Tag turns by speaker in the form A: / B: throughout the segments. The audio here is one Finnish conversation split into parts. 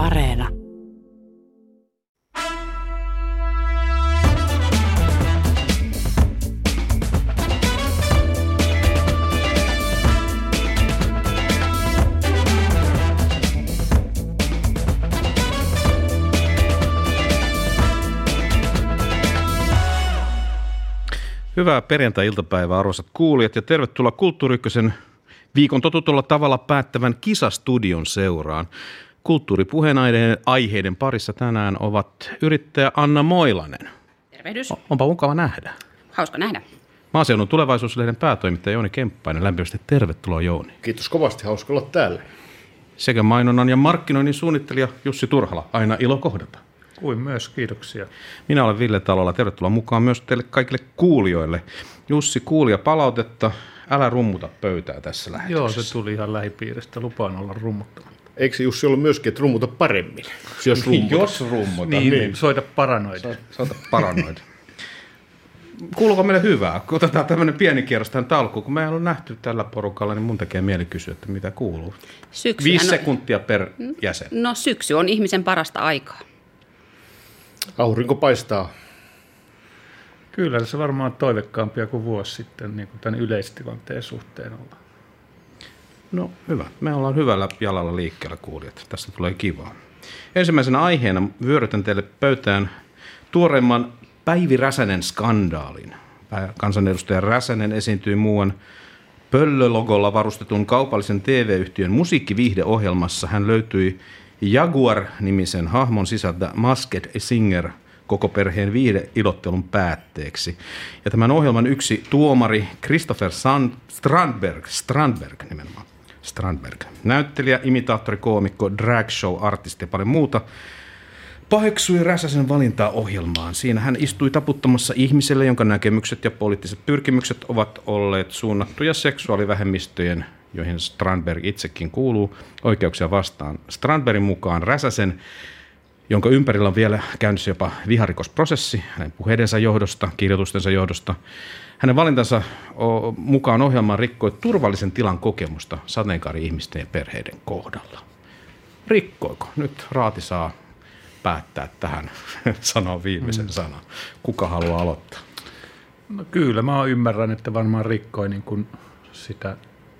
A: Areena.
B: Hyvää perjantai-iltapäivää arvoisat kuulijat ja tervetuloa Kulttuuri viikon totutulla tavalla päättävän kisastudion seuraan. Kulttuuripuheenaiheiden aiheiden parissa tänään ovat yrittäjä Anna Moilanen.
C: Tervehdys.
B: Onpa mukava nähdä.
C: Hauska nähdä.
B: Maaseudun tulevaisuuslehden päätoimittaja Jouni Kemppainen. Lämpimästi tervetuloa Jouni.
D: Kiitos kovasti, hauska olla täällä.
B: Sekä mainonnan ja markkinoinnin suunnittelija Jussi Turhala. Aina ilo kohdata.
E: Kuin myös, kiitoksia.
B: Minä olen Ville Talolla. Tervetuloa mukaan myös teille kaikille kuulijoille. Jussi, kuulija palautetta. Älä rummuta pöytää tässä lähetyksessä.
E: Joo, se tuli ihan lähipiiristä. Lupaan olla rummuttamatta.
D: Eikö se Jussi ollut myöskin, että rummuta paremmin? Jos rummuta.
B: Jos rummuta.
E: Niin, niin. soita paranoida. So,
B: soita paranoida. Kuuluuko meille hyvää? Kun otetaan tämmöinen pieni kierros tähän talkuun. Kun me ei ole nähty tällä porukalla, niin mun tekee mieli kysyä, että mitä kuuluu. Syksyhän Viisi sekuntia per jäsen.
C: No syksy on ihmisen parasta aikaa.
D: Aurinko paistaa.
E: Kyllä se varmaan toivekkaampia kuin vuosi sitten niin kuin tämän yleistilanteen suhteen ollaan.
B: No hyvä. Me ollaan hyvällä jalalla liikkeellä kuulijat. Tästä tulee kivaa. Ensimmäisenä aiheena vyörytän teille pöytään tuoreimman Päivi Räsänen skandaalin. Kansanedustaja Räsänen esiintyi muuan pöllölogolla varustetun kaupallisen TV-yhtiön musiikkiviihdeohjelmassa. Hän löytyi Jaguar-nimisen hahmon sisältä Masked Singer koko perheen ilottelun päätteeksi. Ja tämän ohjelman yksi tuomari Christopher Strandberg, Strandberg nimenomaan, Strandberg, näyttelijä, imitaattori, koomikko, drag show, artisti ja paljon muuta, paheksui Räsäsen valintaa ohjelmaan. Siinä hän istui taputtamassa ihmiselle, jonka näkemykset ja poliittiset pyrkimykset ovat olleet suunnattuja seksuaalivähemmistöjen joihin Strandberg itsekin kuuluu, oikeuksia vastaan. Strandbergin mukaan Räsäsen, jonka ympärillä on vielä käynnissä jopa viharikosprosessi hänen puheidensa johdosta, kirjoitustensa johdosta, hänen valintansa mukaan ohjelmaan rikkoi turvallisen tilan kokemusta sateenkaari-ihmisten ja perheiden kohdalla. Rikkoiko? Nyt Raati saa päättää tähän, sanoa viimeisen mm. sanan. Kuka haluaa aloittaa?
E: No kyllä, mä ymmärrän, että varmaan rikkoi niin kuin sitä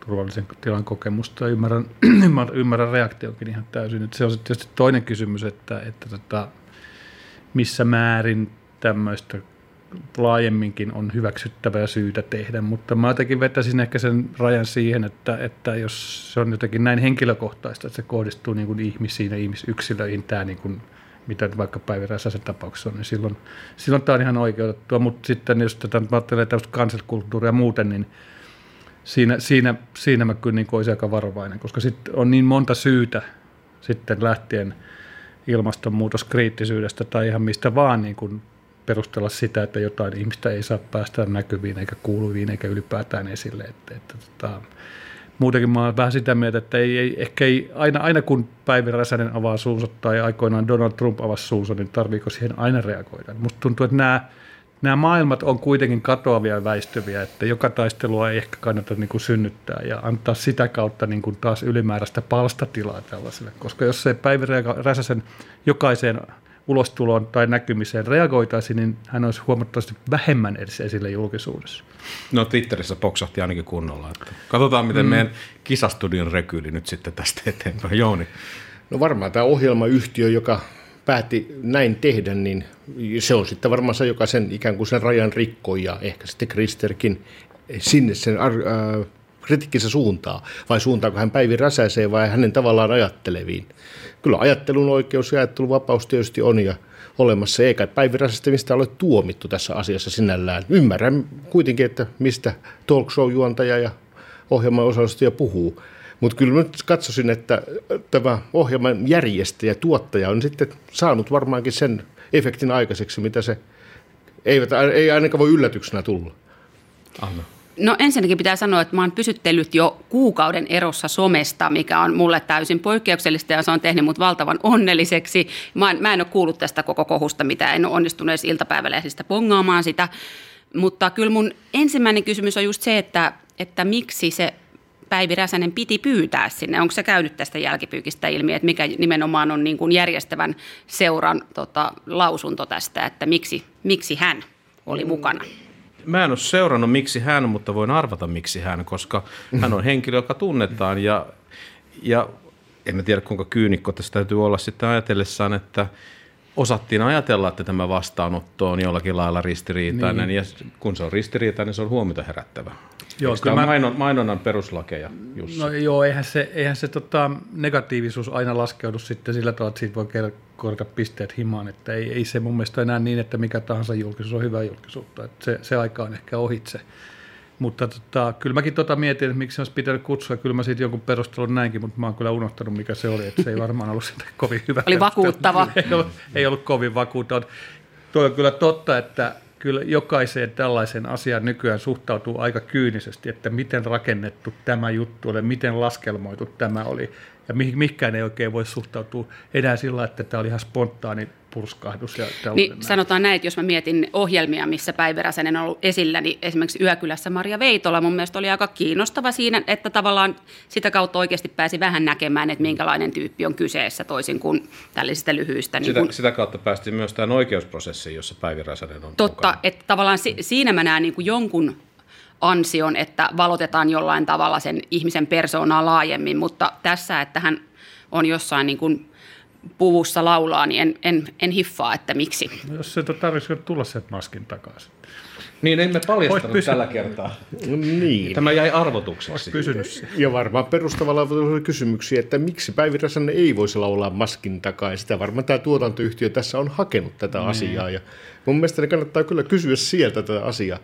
E: turvallisen tilan kokemusta ja ymmärrän, ymmärrän reaktionkin ihan täysin. Että se on tietysti toinen kysymys, että, että tota, missä määrin tämmöistä laajemminkin on hyväksyttävää syytä tehdä, mutta mä jotenkin vetäisin ehkä sen rajan siihen, että, että jos se on jotenkin näin henkilökohtaista, että se kohdistuu niin kuin ihmisiin ja ihmisyksilöihin, tämä niin kuin, mitä vaikka Päivi Räsäsen tapauksessa on, niin silloin, silloin tämä on ihan oikeutettua, mutta sitten jos tätä ajattelee tämmöistä kansalliskulttuuria muuten, niin siinä, siinä, siinä mä kyllä niin olisin aika varovainen, koska sitten on niin monta syytä sitten lähtien ilmastonmuutoskriittisyydestä tai ihan mistä vaan niin kuin perustella sitä, että jotain ihmistä ei saa päästä näkyviin eikä kuuluviin eikä ylipäätään esille. Että, että, tota, muutenkin mä olen vähän sitä mieltä, että ei, ei, ehkä ei, aina, aina kun Päivi Räsänen avaa suunsa tai aikoinaan Donald Trump avasi suunsa, niin tarviiko siihen aina reagoida. Musta tuntuu, että nämä nämä maailmat on kuitenkin katoavia ja väistyviä, että joka taistelua ei ehkä kannata niin kuin synnyttää ja antaa sitä kautta niin kuin taas ylimääräistä palstatilaa tällaiselle. Koska jos se Päivi Räsäsen jokaiseen ulostuloon tai näkymiseen reagoitaisiin, niin hän olisi huomattavasti vähemmän edes esille julkisuudessa.
B: No Twitterissä poksahti ainakin kunnolla. Että katsotaan, miten mm. meidän kisastudion rekyyli nyt sitten tästä eteenpäin. Jouni.
D: No varmaan tämä ohjelmayhtiö, joka päätti näin tehdä, niin se on sitten varmaan se, joka sen ikään kuin sen rajan rikkoi ja ehkä sitten Kristerkin sinne sen äh, kritiikkinsä suuntaa, vai suuntaako hän Päivi Räsäseen vai hänen tavallaan ajatteleviin. Kyllä ajattelun oikeus ja ajattelun vapaus tietysti on ja olemassa, eikä Päivi Räsästä mistä ole tuomittu tässä asiassa sinällään. Ymmärrän kuitenkin, että mistä talk show-juontaja ja ohjelman osallistuja puhuu. Mutta kyllä mä katsoisin, että tämä ohjelman järjestäjä, tuottaja on sitten saanut varmaankin sen efektin aikaiseksi, mitä se eivät, ei ainakaan voi yllätyksenä tulla.
C: Anna. No ensinnäkin pitää sanoa, että mä oon pysyttellyt jo kuukauden erossa somesta, mikä on mulle täysin poikkeuksellista ja se on tehnyt mut valtavan onnelliseksi. Mä en, mä en ole kuullut tästä koko kohusta, mitä en ole onnistunut edes iltapäivälehdistä pongaamaan sitä. Mutta kyllä mun ensimmäinen kysymys on just se, että, että miksi se Päivi Räsänen piti pyytää sinne? Onko se käynyt tästä jälkipyykistä ilmi, että mikä nimenomaan on niin kuin järjestävän seuran tota, lausunto tästä, että miksi, miksi hän oli mukana?
B: Mä en ole seurannut miksi hän, mutta voin arvata miksi hän, koska hän on henkilö, joka tunnetaan ja, ja en tiedä kuinka kyynikko tässä täytyy olla sitten ajatellessaan, että osattiin ajatella, että tämä vastaanotto on jollakin lailla ristiriitainen, niin. ja kun se on ristiriitainen, niin se on huomiota herättävä. Joo, kyllä mä... mainon, mainonnan peruslakeja, Jussi?
E: No joo, eihän se, eihän se tota, negatiivisuus aina laskeudu sitten sillä tavalla, että siitä voi korjata pisteet himaan, että ei, ei se mun mielestä enää niin, että mikä tahansa julkisuus on hyvä julkisuutta, että se, se aika on ehkä ohitse. Mutta tota, kyllä mäkin tota mietin, että miksi olisi pitänyt kutsua. Kyllä mä siitä jonkun perustelun näinkin, mutta mä oon kyllä unohtanut, mikä se oli. Että se ei varmaan ollut sitä kovin hyvä.
C: Oli vakuuttava.
E: ei, ollut, ei ollut kovin vakuuttava. Tuo on kyllä totta, että kyllä jokaiseen tällaisen asiaan nykyään suhtautuu aika kyynisesti, että miten rakennettu tämä juttu oli, miten laskelmoitu tämä oli. Ja mikään ei oikein voi suhtautua enää sillä, että tämä oli ihan spontaani purskahdus. Ja
C: niin, näin. sanotaan näin, että jos mä mietin ohjelmia, missä Päivi Räsänen on ollut esillä, niin esimerkiksi Yökylässä Maria Veitola mun mielestä oli aika kiinnostava siinä, että tavallaan sitä kautta oikeasti pääsi vähän näkemään, että minkälainen tyyppi on kyseessä toisin kuin tällaisista lyhyistä.
B: Niin sitä, kun, sitä kautta päästiin myös tämän oikeusprosessiin, jossa Päivi Räsänen on
C: Totta,
B: mukana.
C: että tavallaan si, siinä mä näen niin kuin jonkun ansion, että valotetaan jollain tavalla sen ihmisen persoonaa laajemmin, mutta tässä, että hän on jossain niin kuin puvussa laulaa, niin en, en, en hiffaa, että miksi.
E: No, jos se tarvitsisi tulla sieltä maskin takaisin.
B: Niin, emme paljastanut tällä kertaa.
D: Niin.
B: Tämä jäi arvotukseksi.
E: pysynyt
D: Ja varmaan perustavalla oli kysymyksiä, että miksi Päivi Räsänen ei voisi laulaa maskin takaa. Ja sitä varmaan tämä tuotantoyhtiö tässä on hakenut tätä mm. asiaa. Ja mun mielestä ne kannattaa kyllä kysyä sieltä tätä asiaa.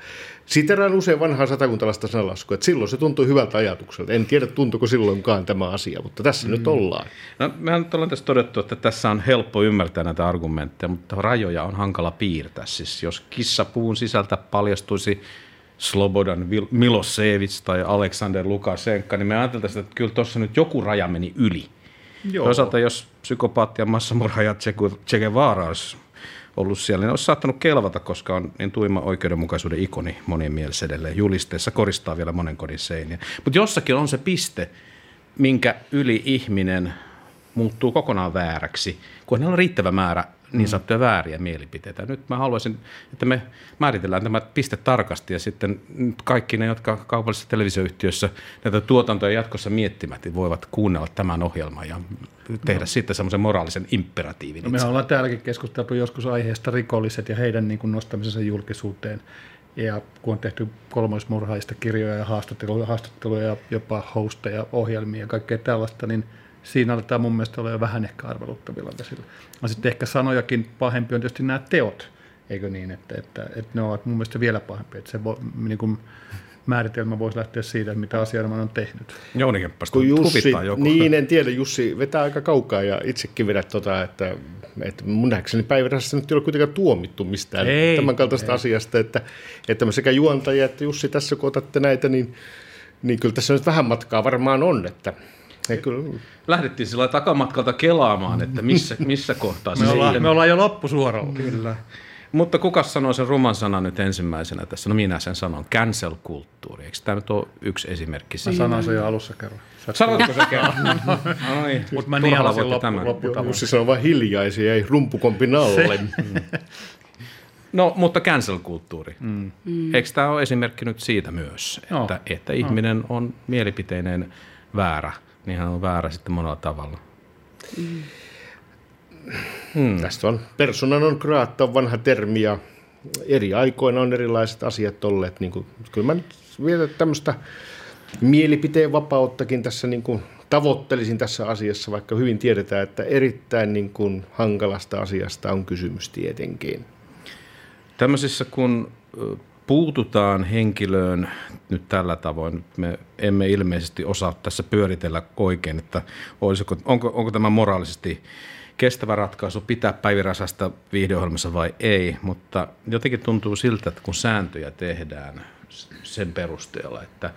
D: Siterään usein vanhaa satakuntalaista sanalaskua, että silloin se tuntui hyvältä ajatukselta. En tiedä, tuntuuko silloinkaan tämä asia, mutta tässä mm. nyt ollaan.
B: No, mehän ollaan tässä todettu, että tässä on helppo ymmärtää näitä argumentteja, mutta rajoja on hankala piirtää. Siis jos puun sisältä paljastuisi Slobodan Milosevic tai Aleksander Lukashenka, niin me ajateltaisiin, että kyllä tuossa nyt joku raja meni yli. Joo. Toisaalta jos psykopaatti ja massamurhaaja Che Guevara olisi ollut siellä, niin olisi saattanut kelvata, koska on niin tuima oikeudenmukaisuuden ikoni monien mielessä edelleen. Julisteessa koristaa vielä monen kodin seiniä. Mutta jossakin on se piste, minkä yli ihminen muuttuu kokonaan vääräksi, kun hänellä on riittävä määrä niin sanottuja vääriä mielipiteitä. Nyt mä haluaisin, että me määritellään tämä piste tarkasti ja sitten kaikki ne, jotka kaupallisessa televisioyhtiössä näitä tuotantoja jatkossa miettimät, niin voivat kuunnella tämän ohjelman ja tehdä no. sitten semmoisen moraalisen imperatiivin.
E: No, me ollaan täälläkin keskusteltu joskus aiheesta rikolliset ja heidän niin kuin nostamisensa julkisuuteen. Ja kun on tehty kolmoismurhaista kirjoja ja haastatteluja, haastatteluja ja jopa hosteja, ohjelmia ja kaikkea tällaista, niin – siinä aletaan mun mielestä olla jo vähän ehkä arveluttavilla vesillä. Ja sitten ehkä sanojakin pahempi on tietysti nämä teot, eikö niin, että, että, että ne ovat mun mielestä vielä pahempi, että se voi, niin kuin, määritelmä voisi lähteä siitä, mitä asianomainen on tehnyt.
B: Jounikäppäs
D: kun Jussi, joku. Niin, en tiedä, Jussi vetää aika kaukaa ja itsekin vedät tota, että, että mun nähdäkseni päivässä nyt ei ole kuitenkaan tuomittu mistään ei, tämän kaltaista ei. asiasta, että, että me sekä juontajia että Jussi tässä kun otatte näitä, niin, niin kyllä tässä nyt vähän matkaa varmaan on, että
B: ei, kyllä. Lähdettiin sillä takamatkalta kelaamaan, että missä, missä kohtaa
E: se me ollaan, me ollaan jo loppusuoralla.
B: Kyllä. Mutta kuka sanoi sen ruman sanan nyt ensimmäisenä tässä? No minä sen sanon. Cancel-kulttuuri. Eikö tämä nyt ole yksi esimerkki
E: siitä? Mä sanoin sen jo alussa kerran.
B: Sanoitko se kerran? no
E: niin. Mutta mä nielasin loppu,
D: lopputavan. Jussi sanoi vain hiljaisia, ei rumpukompi nalle.
B: No, mutta cancel-kulttuuri. Mm. Eikö tämä ole esimerkki nyt siitä myös, että, no. että ihminen on mielipiteinen väärä – niin hän on väärä sitten monella tavalla.
D: Mm. Hmm. Tästä on persona non grata on vanha termi ja eri aikoina on erilaiset asiat olleet. Niin kuin, kyllä mä nyt vielä tämmöistä mielipiteen vapauttakin tässä niin kuin tavoittelisin tässä asiassa, vaikka hyvin tiedetään, että erittäin niin kuin hankalasta asiasta on kysymys tietenkin.
B: Tämmöisissä kun puututaan henkilöön nyt tällä tavoin. Me emme ilmeisesti osaa tässä pyöritellä oikein, että olisiko, onko, onko tämä moraalisesti kestävä ratkaisu pitää päivirasasta viihdeohjelmassa vai ei, mutta jotenkin tuntuu siltä, että kun sääntöjä tehdään sen perusteella, että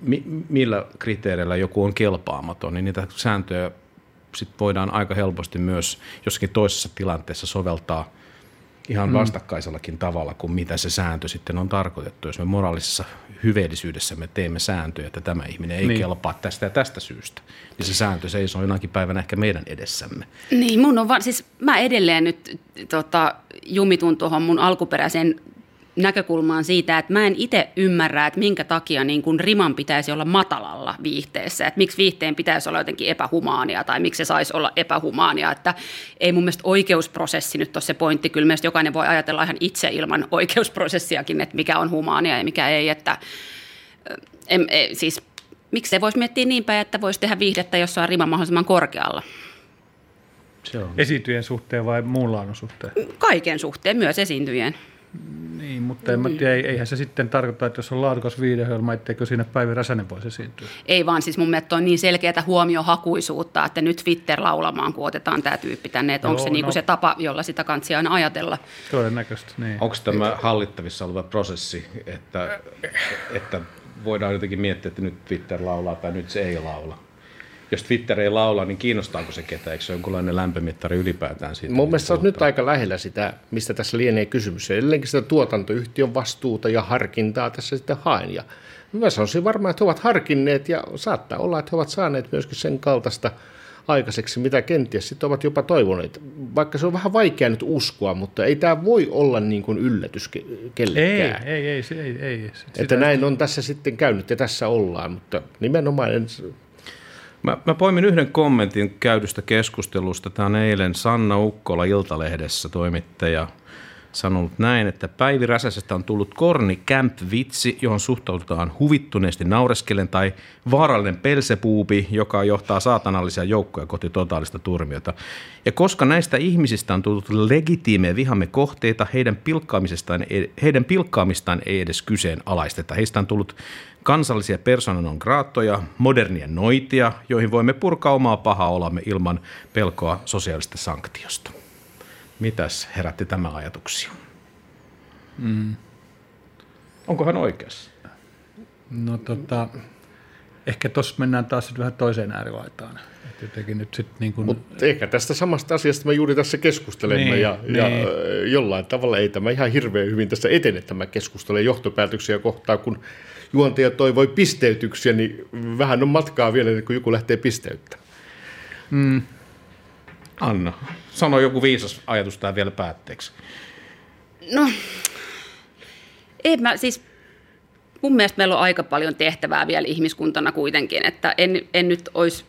B: mi, millä kriteereillä joku on kelpaamaton, niin niitä sääntöjä sit voidaan aika helposti myös jossakin toisessa tilanteessa soveltaa ihan mm. vastakkaisellakin tavalla kuin mitä se sääntö sitten on tarkoitettu. Jos me moraalisessa hyveellisyydessä me teemme sääntöjä, että tämä ihminen ei niin. kelpaa tästä ja tästä syystä, niin se sääntö seisoo jonakin päivänä ehkä meidän edessämme.
C: Niin, mun on vaan, siis mä edelleen nyt tota, jumitun tuohon mun alkuperäiseen näkökulmaan siitä, että mä en itse ymmärrä, että minkä takia niin kun riman pitäisi olla matalalla viihteessä, että miksi viihteen pitäisi olla jotenkin epähumaania tai miksi se saisi olla epähumaania, että ei mun mielestä oikeusprosessi nyt ole se pointti, kyllä mielestäni jokainen voi ajatella ihan itse ilman oikeusprosessiakin, että mikä on humaania ja mikä ei, että em, e, siis miksi se voisi miettiä niin päin, että voisi tehdä viihdettä, jossa on rima mahdollisimman korkealla.
E: Se on. Esiintyjen suhteen vai muun laadun suhteen?
C: Kaiken suhteen, myös esiintyjen.
E: Niin, mutta en mä tiedä, eihän se sitten tarkoita, että jos on laadukas viideohjelma, etteikö siinä Päivi Räsänen voisi esiintyä.
C: Ei vaan, siis mun mielestä on niin selkeää huomiohakuisuutta, että nyt Twitter laulamaan, kun otetaan tämä tyyppi tänne, että onko se no. niinku se tapa, jolla sitä kansia aina ajatella.
E: Todennäköisesti, niin.
B: Onko tämä hallittavissa oleva prosessi, että, että voidaan jotenkin miettiä, että nyt Twitter laulaa tai nyt se ei laula? Jos Twitter ei laula, niin kiinnostaako se ketä? Eikö se jonkunlainen lämpömittari ylipäätään siitä?
D: Mun mielestä nyt aika lähellä sitä, mistä tässä lienee kysymys. Edelleenkin sitä tuotantoyhtiön vastuuta ja harkintaa tässä sitten haen. Ja mä sanoisin varmaan, että he ovat harkinneet ja saattaa olla, että he ovat saaneet myöskin sen kaltaista aikaiseksi, mitä kenties sitten ovat jopa toivoneet. Vaikka se on vähän vaikea nyt uskoa, mutta ei tämä voi olla niin kuin yllätys kellekään.
E: Ei, ei, ei. ei, ei, ei.
D: Että näin on tässä sitten käynyt ja tässä ollaan, mutta nimenomaan en
B: Mä, mä poimin yhden kommentin käydystä keskustelusta. Tämä on eilen Sanna Ukkola Iltalehdessä toimittaja sanonut näin, että Päivi Räsäsestä on tullut korni camp-vitsi, johon suhtaudutaan huvittuneesti naureskellen tai vaarallinen pelsepuupi, joka johtaa saatanallisia joukkoja kohti totaalista turmiota. Ja koska näistä ihmisistä on tullut legitiimejä vihamme kohteita, heidän pilkkaamisestaan, heidän pilkkaamistaan ei edes kyseenalaisteta. Heistä on tullut kansallisia persoonan graattoja, modernia noitia, joihin voimme purkaa omaa pahaa olamme ilman pelkoa sosiaalista sanktiosta. Mitäs herätti tämä ajatuksia? Mm. Onko hän oikeassa?
E: No tota, ehkä tuossa mennään taas vähän toiseen äärilaitaan. jotenkin nyt sit niin kun...
D: Mutta ehkä tästä samasta asiasta me juuri tässä keskustelemme niin, ja, niin. ja jollain tavalla ei tämä ihan hirveän hyvin tässä etene tämä keskustelu johtopäätöksiä kohtaa, kun juontaja toivoi pisteytyksiä, niin vähän on matkaa vielä, kun joku lähtee pisteyttämään.
B: Mm. Anna, sano joku viisas ajatus tähän vielä päätteeksi.
C: No, ei mä siis, mun mielestä meillä on aika paljon tehtävää vielä ihmiskuntana kuitenkin, että en, en nyt olisi,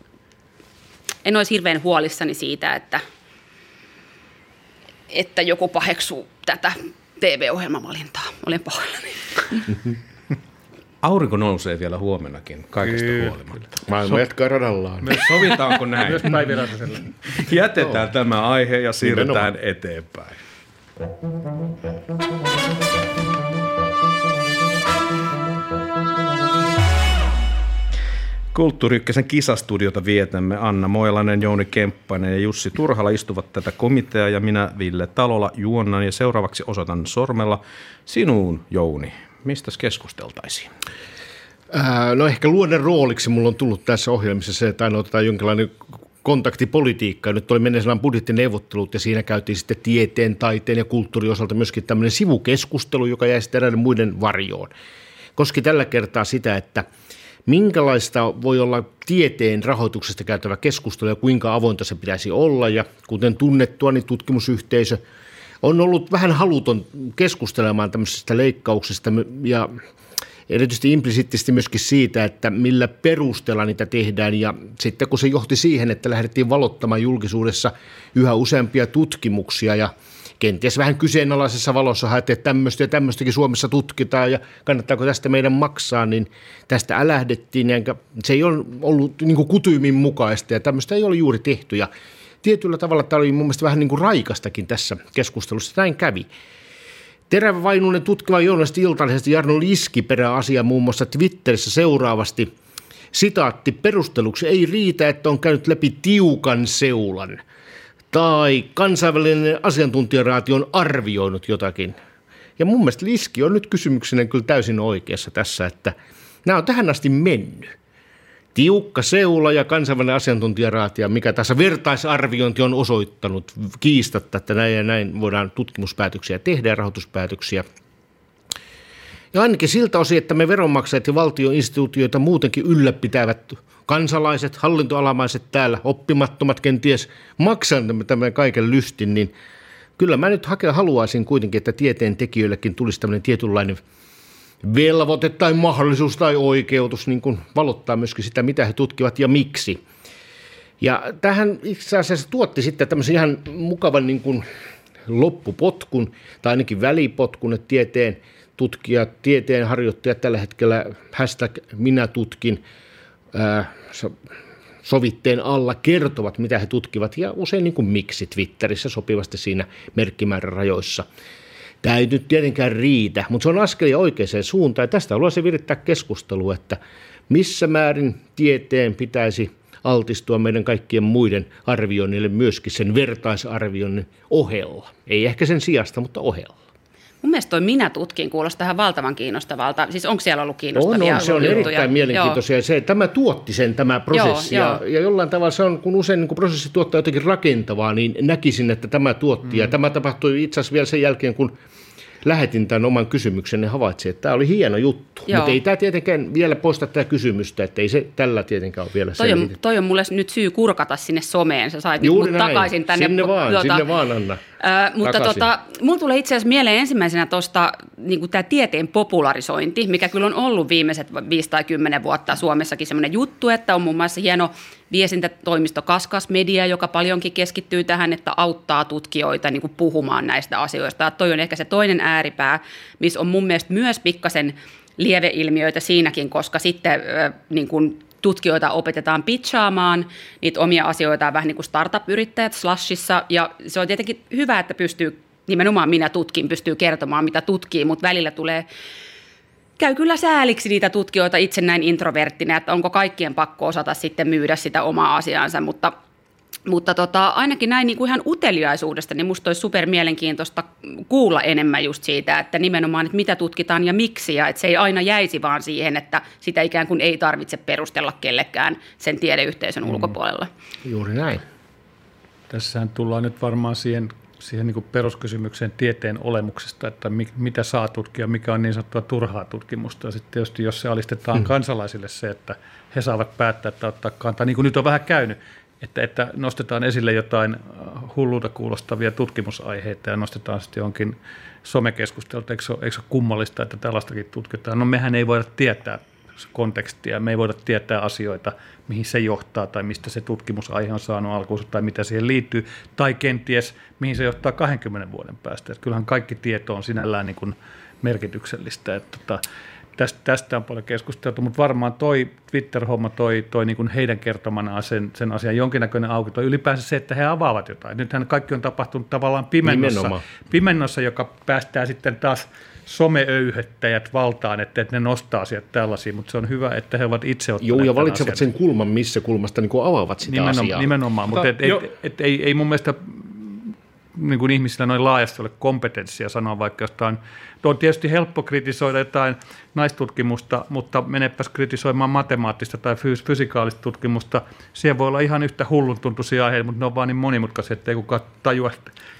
C: en olisi hirveän huolissani siitä, että, että joku paheksuu tätä TV-ohjelmavalintaa. Olen pahoillani.
B: Aurinko nousee vielä huomennakin, kaikesta Kyllä. huolimatta.
D: Maailma so- jatkaa radallaan.
B: Myös sovitaanko näin?
E: Myös.
B: Jätetään no. tämä aihe ja siirrytään Nimenomaan. eteenpäin. Kulttuuri kisastudiota vietämme. Anna Moilanen, Jouni Kemppainen ja Jussi Turhala istuvat tätä komiteaa ja minä Ville Talola juonnan ja seuraavaksi osoitan sormella sinuun Jouni mistä keskusteltaisiin?
D: no ehkä luoden rooliksi mulla on tullut tässä ohjelmissa se, että aina otetaan jonkinlainen kontaktipolitiikka. Nyt oli mennessään budjettineuvottelut ja siinä käytiin sitten tieteen, taiteen ja kulttuurin osalta myöskin tämmöinen sivukeskustelu, joka jäi sitten eräiden muiden varjoon. Koski tällä kertaa sitä, että minkälaista voi olla tieteen rahoituksesta käytävä keskustelu ja kuinka avointa se pitäisi olla. Ja kuten tunnettua, niin tutkimusyhteisö – on ollut vähän haluton keskustelemaan tämmöisistä leikkauksista ja erityisesti implisiittisesti myöskin siitä, että millä perusteella niitä tehdään. Ja sitten kun se johti siihen, että lähdettiin valottamaan julkisuudessa yhä useampia tutkimuksia ja kenties vähän kyseenalaisessa valossa että tämmöistä ja tämmöistäkin Suomessa tutkitaan ja kannattaako tästä meidän maksaa, niin tästä älähdettiin. Se ei ole ollut niin kutyymin mukaista ja tämmöistä ei ole juuri tehty. Ja tietyllä tavalla tämä oli mun mielestä vähän niin kuin raikastakin tässä keskustelussa. Näin kävi. Terävävainuinen tutkiva journalisti iltalisesti Jarno Liski perää asia muun muassa Twitterissä seuraavasti. Sitaatti, perusteluksi ei riitä, että on käynyt läpi tiukan seulan. Tai kansainvälinen asiantuntijaraati on arvioinut jotakin. Ja mun mielestä Liski on nyt kysymyksenä kyllä täysin oikeassa tässä, että nämä on tähän asti mennyt tiukka seula ja kansainvälinen asiantuntijaraatia, mikä tässä vertaisarviointi on osoittanut kiistatta, että näin ja näin voidaan tutkimuspäätöksiä tehdä ja rahoituspäätöksiä. Ja ainakin siltä osin, että me veronmaksajat ja valtioinstituutioita muutenkin ylläpitävät kansalaiset, hallintoalamaiset täällä, oppimattomat kenties maksamme tämän kaiken lystin, niin kyllä mä nyt haluaisin kuitenkin, että tieteen tekijöillekin tulisi tämmöinen tietynlainen – velvoite tai mahdollisuus tai oikeutus niin kuin valottaa myöskin sitä, mitä he tutkivat ja miksi. Ja tähän itse asiassa tuotti sitten tämmöisen ihan mukavan niin kuin loppupotkun tai ainakin välipotkun, että tieteen tutkijat, tieteen harjoittajat tällä hetkellä hashtag minä tutkin ää, sovitteen alla kertovat, mitä he tutkivat ja usein niin kuin miksi Twitterissä sopivasti siinä merkkimäärän rajoissa. Tämä ei nyt tietenkään riitä, mutta se on askel oikeaan suuntaan. Ja tästä haluaisin virittää keskustelua, että missä määrin tieteen pitäisi altistua meidän kaikkien muiden arvioinnille myöskin sen vertaisarvioinnin ohella. Ei ehkä sen sijasta, mutta ohella.
C: Mun mielestä toi Minä tutkin kuulostaa ihan valtavan kiinnostavalta. Siis onko siellä ollut kiinnostavia
D: On, on se on juttuja? erittäin mielenkiintoisia. Se, tämä tuotti sen tämä prosessi. Joo, ja, joo. ja jollain tavalla se on, kun usein niin kun prosessi tuottaa jotenkin rakentavaa, niin näkisin, että tämä tuotti. Mm. Ja tämä tapahtui itse asiassa vielä sen jälkeen, kun lähetin tämän oman kysymyksen, niin havaitsin, että tämä oli hieno juttu. Mutta ei tämä tietenkään vielä poista tätä kysymystä, että ei se tällä tietenkään ole vielä
C: toi on, toi on mulle nyt syy kurkata sinne someen. Sä sait Juuri mut takaisin tänne.
D: Sinne vaan, tuota, sinne vaan Anna.
C: Äh, mutta tota, mulla tulee itse asiassa mieleen ensimmäisenä tuosta niin tämä tieteen popularisointi, mikä kyllä on ollut viimeiset 5 tai 10 vuotta Suomessakin semmoinen juttu, että on muun muassa hieno viestintätoimisto Kaskas Media, joka paljonkin keskittyy tähän, että auttaa tutkijoita niin puhumaan näistä asioista. Ja toi on ehkä se toinen ääripää, missä on mun mielestä myös pikkasen lieveilmiöitä siinäkin, koska sitten niin kuin tutkijoita opetetaan pitchaamaan niitä omia asioitaan vähän niin kuin startup-yrittäjät Slashissa, ja se on tietenkin hyvä, että pystyy, nimenomaan minä tutkin, pystyy kertomaan mitä tutkii, mutta välillä tulee käy kyllä sääliksi niitä tutkijoita itse näin introverttina, että onko kaikkien pakko osata sitten myydä sitä omaa asiansa, mutta mutta tota, ainakin näin niin kuin ihan uteliaisuudesta, niin musta olisi super mielenkiintoista kuulla enemmän just siitä, että nimenomaan, että mitä tutkitaan ja miksi, ja että se ei aina jäisi vaan siihen, että sitä ikään kuin ei tarvitse perustella kellekään sen tiedeyhteisön mm. ulkopuolella.
D: Juuri näin.
E: Tässähän tullaan nyt varmaan siihen siihen niin peruskysymykseen tieteen olemuksesta, että mi, mitä saa tutkia, mikä on niin sanottua turhaa tutkimusta. Ja sitten tietysti jos se alistetaan hmm. kansalaisille se, että he saavat päättää, että ottaa kantaa, niin kuin nyt on vähän käynyt, että, että nostetaan esille jotain äh, hullulta kuulostavia tutkimusaiheita ja nostetaan sitten jonkin somekeskustelua. Eikö, eikö ole kummallista, että tällaistakin tutkitaan? No mehän ei voida tietää kontekstia. Me ei voida tietää asioita, mihin se johtaa tai mistä se tutkimusaihe on saanut alkuunsa tai mitä siihen liittyy, tai kenties mihin se johtaa 20 vuoden päästä. Että kyllähän kaikki tieto on sinällään niin kuin merkityksellistä. Että tota, tästä, tästä on paljon keskusteltu, mutta varmaan toi Twitter-homma toi, toi niin kuin heidän kertomana sen, sen asian jonkinnäköinen auki. Toi ylipäänsä se, että he avaavat jotain. Nythän kaikki on tapahtunut tavallaan pimennossa, pimennossa joka päästää sitten taas someöyhettäjät valtaan, että, että ne nostaa sieltä tällaisia, mutta se on hyvä, että he ovat itse ottaneet
D: Joo, ja valitsevat asian. sen kulman, missä kulmasta niin avaavat sitä
E: Nimenomaan,
D: asiaa.
E: Nimenomaan, mutta et, et, et, et, ei, ei mun mielestä niin kuin ihmisillä noin laajasti ole kompetenssia sanoa vaikka jostain. On tietysti helppo kritisoida jotain naistutkimusta, mutta menepäs kritisoimaan matemaattista tai fys- fysikaalista tutkimusta. Siellä voi olla ihan yhtä hullun tuntuisia aiheita, mutta ne on vaan niin monimutkaisia, että ei kukaan tajua,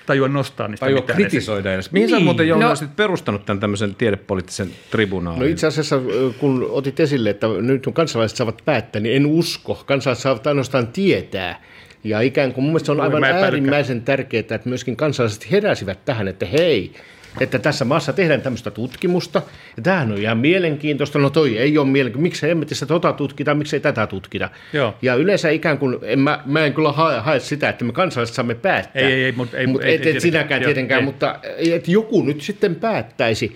E: tajua nostaa niistä
B: tajua mitään. kritisoida edes. Mihin niin. sä muuten Joona no. perustanut tämän tämmöisen tiedepoliittisen tribunaalin?
D: No itse asiassa, kun otit esille, että nyt kun kansalaiset saavat päättää, niin en usko. Kansalaiset saavat ainoastaan tietää, ja ikään kuin mun mielestä se on aivan äärimmäisen tärkeää, että myöskin kansalaiset heräsivät tähän, että hei, että tässä maassa tehdään tämmöistä tutkimusta, ja tämähän on ihan mielenkiintoista, no toi ei ole mielenkiintoista, miksi emmetissä tota tutkita, miksi ei tätä tutkita. Joo. Ja yleensä ikään kuin, en mä, mä en kyllä hae, hae sitä, että me kansalaiset saamme päättää.
E: Ei, ei, ei, mutta ei,
D: mut,
E: ei,
D: et, et sinäkään jo, tietenkään, ei. mutta että joku nyt sitten päättäisi.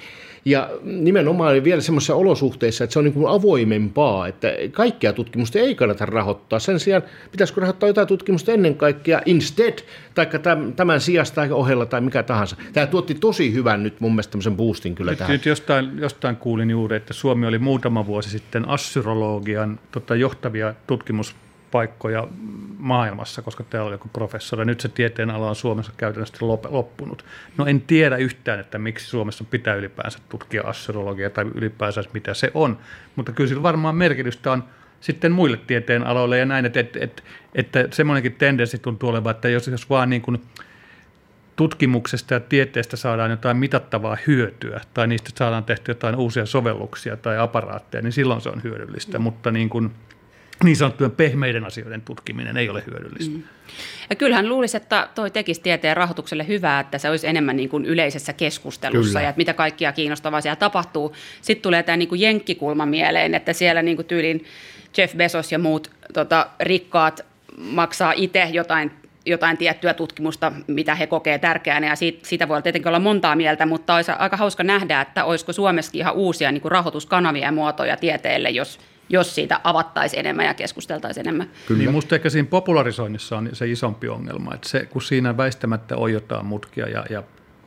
D: Ja nimenomaan vielä semmoisissa olosuhteissa, että se on niin kuin avoimempaa, että kaikkea tutkimusta ei kannata rahoittaa. Sen sijaan pitäisikö rahoittaa jotain tutkimusta ennen kaikkea instead, tai tämän sijasta tai ohella tai mikä tahansa. Tämä tuotti tosi hyvän nyt mun mielestä tämmöisen boostin kyllä
E: nyt,
D: tähän.
E: Nyt jostain, jostain kuulin juuri, että Suomi oli muutama vuosi sitten assyrologian tota, johtavia tutkimus paikkoja maailmassa, koska täällä on joku professori. Nyt se tieteen ala on Suomessa käytännössä loppunut. No en tiedä yhtään, että miksi Suomessa pitää ylipäänsä tutkia astrologiaa tai ylipäänsä mitä se on, mutta kyllä sillä varmaan merkitystä on sitten muille tieteen aloille ja näin, että, että, että, että semmoinenkin tendenssi tuntuu olevan, että jos, jos vaan niin kuin tutkimuksesta ja tieteestä saadaan jotain mitattavaa hyötyä tai niistä saadaan tehty jotain uusia sovelluksia tai aparaatteja, niin silloin se on hyödyllistä, mm. mutta niin kuin, niin sanottujen pehmeiden asioiden tutkiminen ei ole hyödyllistä. Mm.
C: Ja kyllähän luulisi, että toi tekisi tieteen rahoitukselle hyvää, että se olisi enemmän niin kuin yleisessä keskustelussa Kyllä. ja että mitä kaikkia kiinnostavaa siellä tapahtuu. Sitten tulee tämä niin kuin jenkkikulma mieleen, että siellä niin kuin tyylin Jeff Bezos ja muut tota, rikkaat maksaa itse jotain jotain tiettyä tutkimusta, mitä he kokee tärkeänä, ja siitä, siitä voi tietenkin olla montaa mieltä, mutta olisi aika hauska nähdä, että olisiko Suomessakin ihan uusia niin kuin rahoituskanavia ja muotoja tieteelle, jos, jos siitä avattaisiin enemmän ja keskusteltaisiin enemmän.
E: Kyllä. Niin musta ehkä siinä popularisoinnissa on se isompi ongelma, että se, kun siinä väistämättä on jotain mutkia ja, ja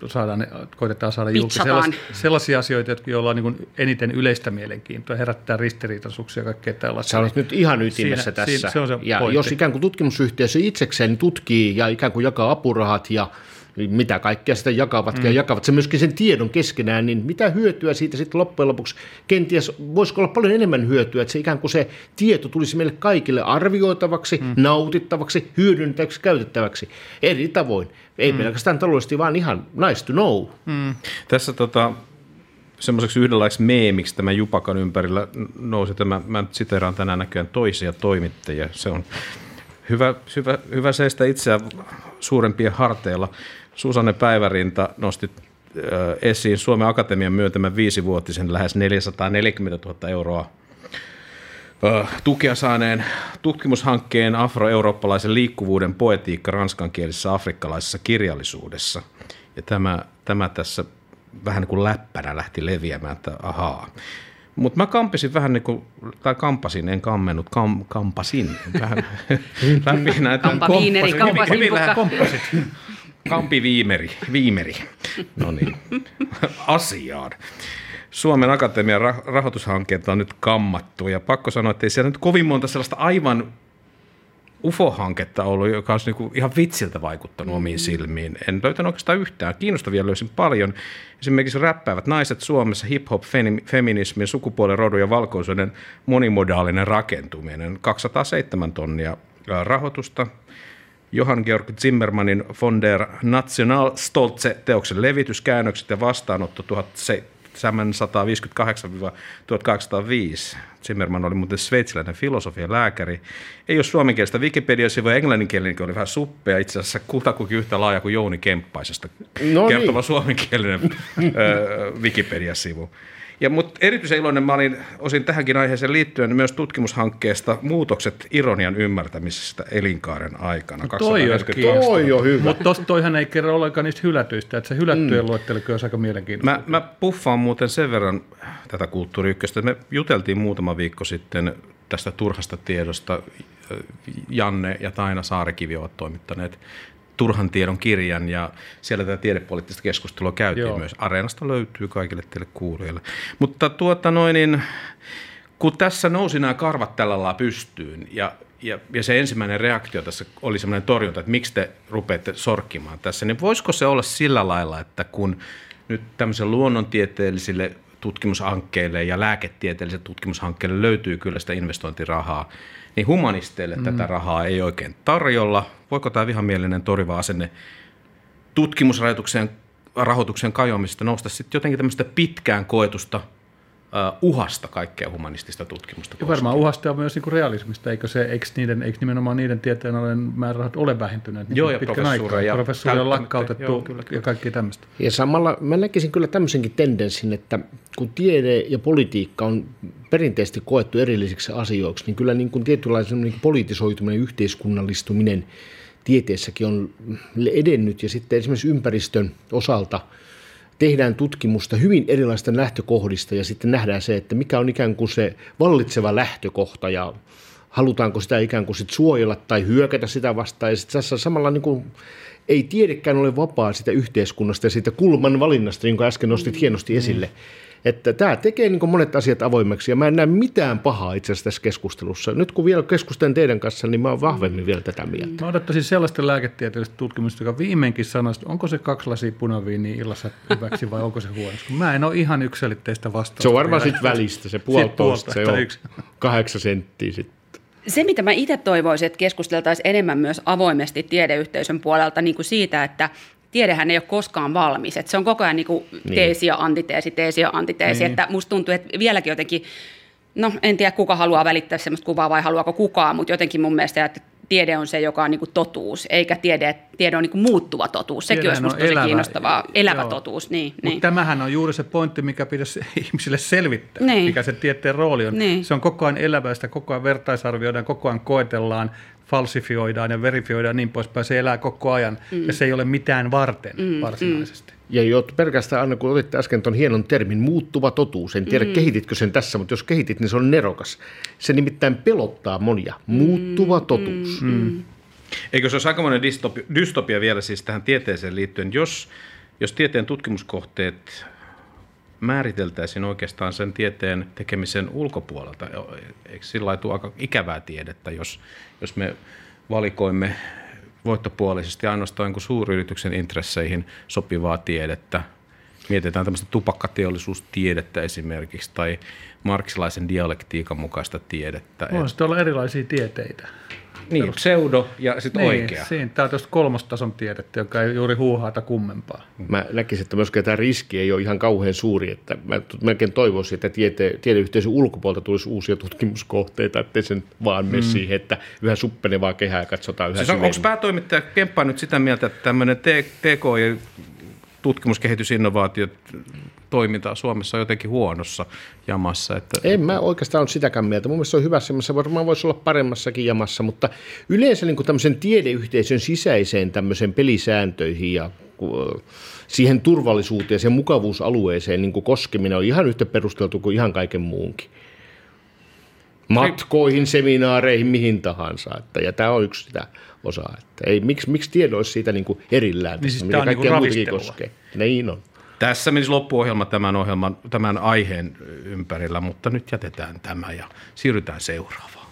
E: saadaan, koitetaan saada julki sellaisia, sellaisia asioita, joilla on niin eniten yleistä mielenkiintoa, herättää ristiriitaisuuksia ja kaikkea tällaista.
D: Sä olet nyt ihan ytimessä siinä, tässä. Siinä, se on se ja pointti. jos ikään kuin tutkimusyhteisö itsekseen tutkii ja ikään kuin jakaa apurahat ja mitä kaikkea sitä jakavat mm. ja jakavat se myöskin sen tiedon keskenään, niin mitä hyötyä siitä sitten loppujen lopuksi kenties, voisiko olla paljon enemmän hyötyä, että se ikään kuin se tieto tulisi meille kaikille arvioitavaksi, mm. nautittavaksi, hyödynnettäväksi, käytettäväksi eri tavoin. Ei mm. pelkästään taloudellisesti, vaan ihan nice to know. Mm.
B: Tässä tota, semmoiseksi yhdenlaiseksi meemiksi tämä Jupakan ympärillä nousi tämä, mä siteraan tänään näköjään toisia toimittajia, se on hyvä, hyvä, hyvä seistä itseään suurempien harteilla. Susanne Päivärinta nosti esiin Suomen Akatemian myöntämän viisivuotisen lähes 440 000 euroa tukea saaneen tutkimushankkeen afroeurooppalaisen liikkuvuuden poetiikka ranskankielisessä afrikkalaisessa kirjallisuudessa. Ja tämä, tämä tässä vähän niin kuin läppänä lähti leviämään, että ahaa. Mutta mä kampisin vähän niin kuin, tai kampasin, en kammennut, kam, kampasin vähän
C: läpi näitä. Kampa viineri, kampasin, hyvin, hyvin
B: kompasit. Kampi viimeri, viimeri. No niin, asiaan. Suomen Akatemian rahoitushankkeet on nyt kammattu ja pakko sanoa, että ei siellä nyt kovin monta sellaista aivan UFO-hanketta ollut, joka olisi niin ihan vitsiltä vaikuttanut omiin mm. silmiin. En löytänyt oikeastaan yhtään. Kiinnostavia löysin paljon. Esimerkiksi räppäävät naiset Suomessa, hip-hop, feminismi, sukupuolen, rodun ja valkoisuuden monimodaalinen rakentuminen. 207 tonnia rahoitusta. Johan Georg Zimmermanin von der Nationalstolze teoksen levityskäännökset ja vastaanotto 1758-1805. Zimmerman oli muuten sveitsiläinen filosofian lääkäri. Ei ole suomenkielistä Wikipedia-sivua, englanninkielinen oli vähän suppea, itse asiassa kutakuinkin yhtä laaja kuin Jouni Kemppaisesta no kertova niin. suomenkielinen Wikipedia-sivu. Ja, mutta erityisen iloinen mä olin osin tähänkin aiheeseen liittyen myös tutkimushankkeesta Muutokset ironian ymmärtämisestä elinkaaren aikana.
E: No toi, on, toi on hyvä. Mutta toihan ei kerro ollenkaan niistä hylätyistä, että se hylättyjen mm. luettelo olisi aika mielenkiintoista.
B: Mä, mä puffaan muuten sen verran tätä kulttuuri Me juteltiin muutama viikko sitten tästä turhasta tiedosta. Janne ja Taina Saarikivi ovat toimittaneet turhan tiedon kirjan ja siellä tätä tiedepoliittista keskustelua käytiin Joo. myös. Areenasta löytyy kaikille teille kuulijoille. Mutta tuota noin, niin, kun tässä nousi nämä karvat tällä lailla pystyyn ja, ja, ja se ensimmäinen reaktio tässä oli semmoinen torjunta, että miksi te rupeatte sorkkimaan tässä, niin voisiko se olla sillä lailla, että kun nyt tämmöisille luonnontieteellisille tutkimushankkeille ja lääketieteellisille tutkimushankkeille löytyy kyllä sitä investointirahaa, niin humanisteille mm. tätä rahaa ei oikein tarjolla. Voiko tämä vihamielinen toriva asenne tutkimusrahoituksen rahoituksen kajoamista nousta sitten jotenkin tämmöistä pitkään koetusta – uhasta kaikkea humanistista tutkimusta.
E: Ja varmaan uhasta on myös niin realismista, eikö, se, eikö, niiden, eikö nimenomaan niiden tieteenalojen määrärahat ole vähentyneet niin
B: joo, ja pitkän aikaa.
E: Ja professuuri on lakkautettu joo, kyllä, kyllä. ja kaikki tämmöistä.
D: Ja samalla mä näkisin kyllä tämmöisenkin tendenssin, että kun tiede ja politiikka on perinteisesti koettu erillisiksi asioiksi, niin kyllä niin kuin tietynlaisen niin kuin politisoituminen, yhteiskunnallistuminen tieteessäkin on edennyt ja sitten esimerkiksi ympäristön osalta – tehdään tutkimusta hyvin erilaisista lähtökohdista ja sitten nähdään se, että mikä on ikään kuin se vallitseva lähtökohta ja halutaanko sitä ikään kuin sit suojella tai hyökätä sitä vastaan. Ja sitten tässä samalla niin kuin, ei tiedekään ole vapaa sitä yhteiskunnasta ja siitä kulman valinnasta, jonka äsken nostit hienosti esille. Että tämä tekee niin monet asiat avoimeksi ja mä en näe mitään pahaa itse asiassa tässä keskustelussa. Nyt kun vielä keskustelen teidän kanssa, niin mä oon vahvemmin vielä tätä mieltä.
E: Mä odottaisin sellaista lääketieteellistä tutkimusta, joka viimeinkin sanoisi, että onko se kaksi lasia punaviiniä illassa hyväksi vai onko se huonoksi. Mä en ole ihan yksilitteistä vastausta.
D: Se on varmaan sitten välistä, se puolitoista, se on yksi. kahdeksan senttiä sitten.
C: Se, mitä mä itse toivoisin, että keskusteltaisiin enemmän myös avoimesti tiedeyhteisön puolelta niin kuin siitä, että tiedehän ei ole koskaan valmis. Että se on koko ajan niin kuin niin. teesi ja antiteesi, teesi ja antiteesi. Niin. Että musta tuntuu, että vieläkin jotenkin, no en tiedä kuka haluaa välittää sellaista kuvaa vai haluaako kukaan, mutta jotenkin mun mielestä, että tiede on se, joka on niin kuin totuus, eikä tiede, tiede on niin kuin muuttuva totuus. Sekin Tiedehän olisi tosi kiinnostavaa. Elävä Joo. totuus, niin.
E: niin. tämähän on juuri se pointti, mikä pitäisi ihmisille selvittää, niin. mikä se tieteen rooli on. Niin. Se on koko ajan elävää, sitä koko ajan vertaisarvioidaan, koko ajan koetellaan, falsifioidaan ja verifioidaan ja niin poispäin. Se elää koko ajan mm. ja se ei ole mitään varten mm. varsinaisesti. Mm.
D: Ja jo pelkästään, Anna, kun otitte äsken tuon hienon termin, muuttuva totuus. En tiedä, mm. kehititkö sen tässä, mutta jos kehitit, niin se on nerokas. Se nimittäin pelottaa monia. Muuttuva mm. totuus. Mm. Mm.
B: Eikö se olisi aikamoinen dystopia, dystopia vielä siis tähän tieteeseen liittyen, jos, jos tieteen tutkimuskohteet määriteltäisiin oikeastaan sen tieteen tekemisen ulkopuolelta. Eikö sillä tule aika ikävää tiedettä, jos, jos me valikoimme voittopuolisesti ainoastaan kuin suuryrityksen intresseihin sopivaa tiedettä. Mietitään tämmöistä tupakkateollisuustiedettä esimerkiksi tai marksilaisen dialektiikan mukaista tiedettä.
E: Voisi sitten olla erilaisia tieteitä.
B: Niin, perus. pseudo ja sitten niin, oikea.
E: Siinä, tämä on tuosta kolmostason tiedettä, joka ei juuri huuhaata kummempaa.
D: Mä näkisin, että myöskään tämä riski ei ole ihan kauhean suuri. Että mä melkein toivoisin, että tiede, tiedeyhteisön ulkopuolelta tulisi uusia tutkimuskohteita, ettei sen vaan mene mm. siihen, että yhä suppenevaa kehää katsotaan yhä siis
B: on, Onko päätoimittaja Kemppa nyt sitä mieltä, että tämmöinen TK tutkimuskehitysinnovaatiot toiminta Suomessa on jotenkin huonossa jamassa. Että,
D: en mä oikeastaan ole sitäkään mieltä. Mun mielestä se on hyvässä jamassa, varmaan voisi olla paremmassakin jamassa, mutta yleensä niin tämmöisen tiedeyhteisön sisäiseen tämmöisen pelisääntöihin ja siihen turvallisuuteen sen mukavuusalueeseen niin kuin koskeminen on ihan yhtä perusteltu kuin ihan kaiken muunkin. Matkoihin, seminaareihin, mihin tahansa. Että, ja tämä on yksi sitä osaa. Että ei, miksi, miksi tiedon olisi siitä niin kuin erillään, niin siis
E: mikä kaikkea niin muutakin koskee.
D: Niin on.
B: Tässä menisi loppuohjelma tämän, ohjelman, tämän aiheen ympärillä, mutta nyt jätetään tämä ja siirrytään seuraavaan.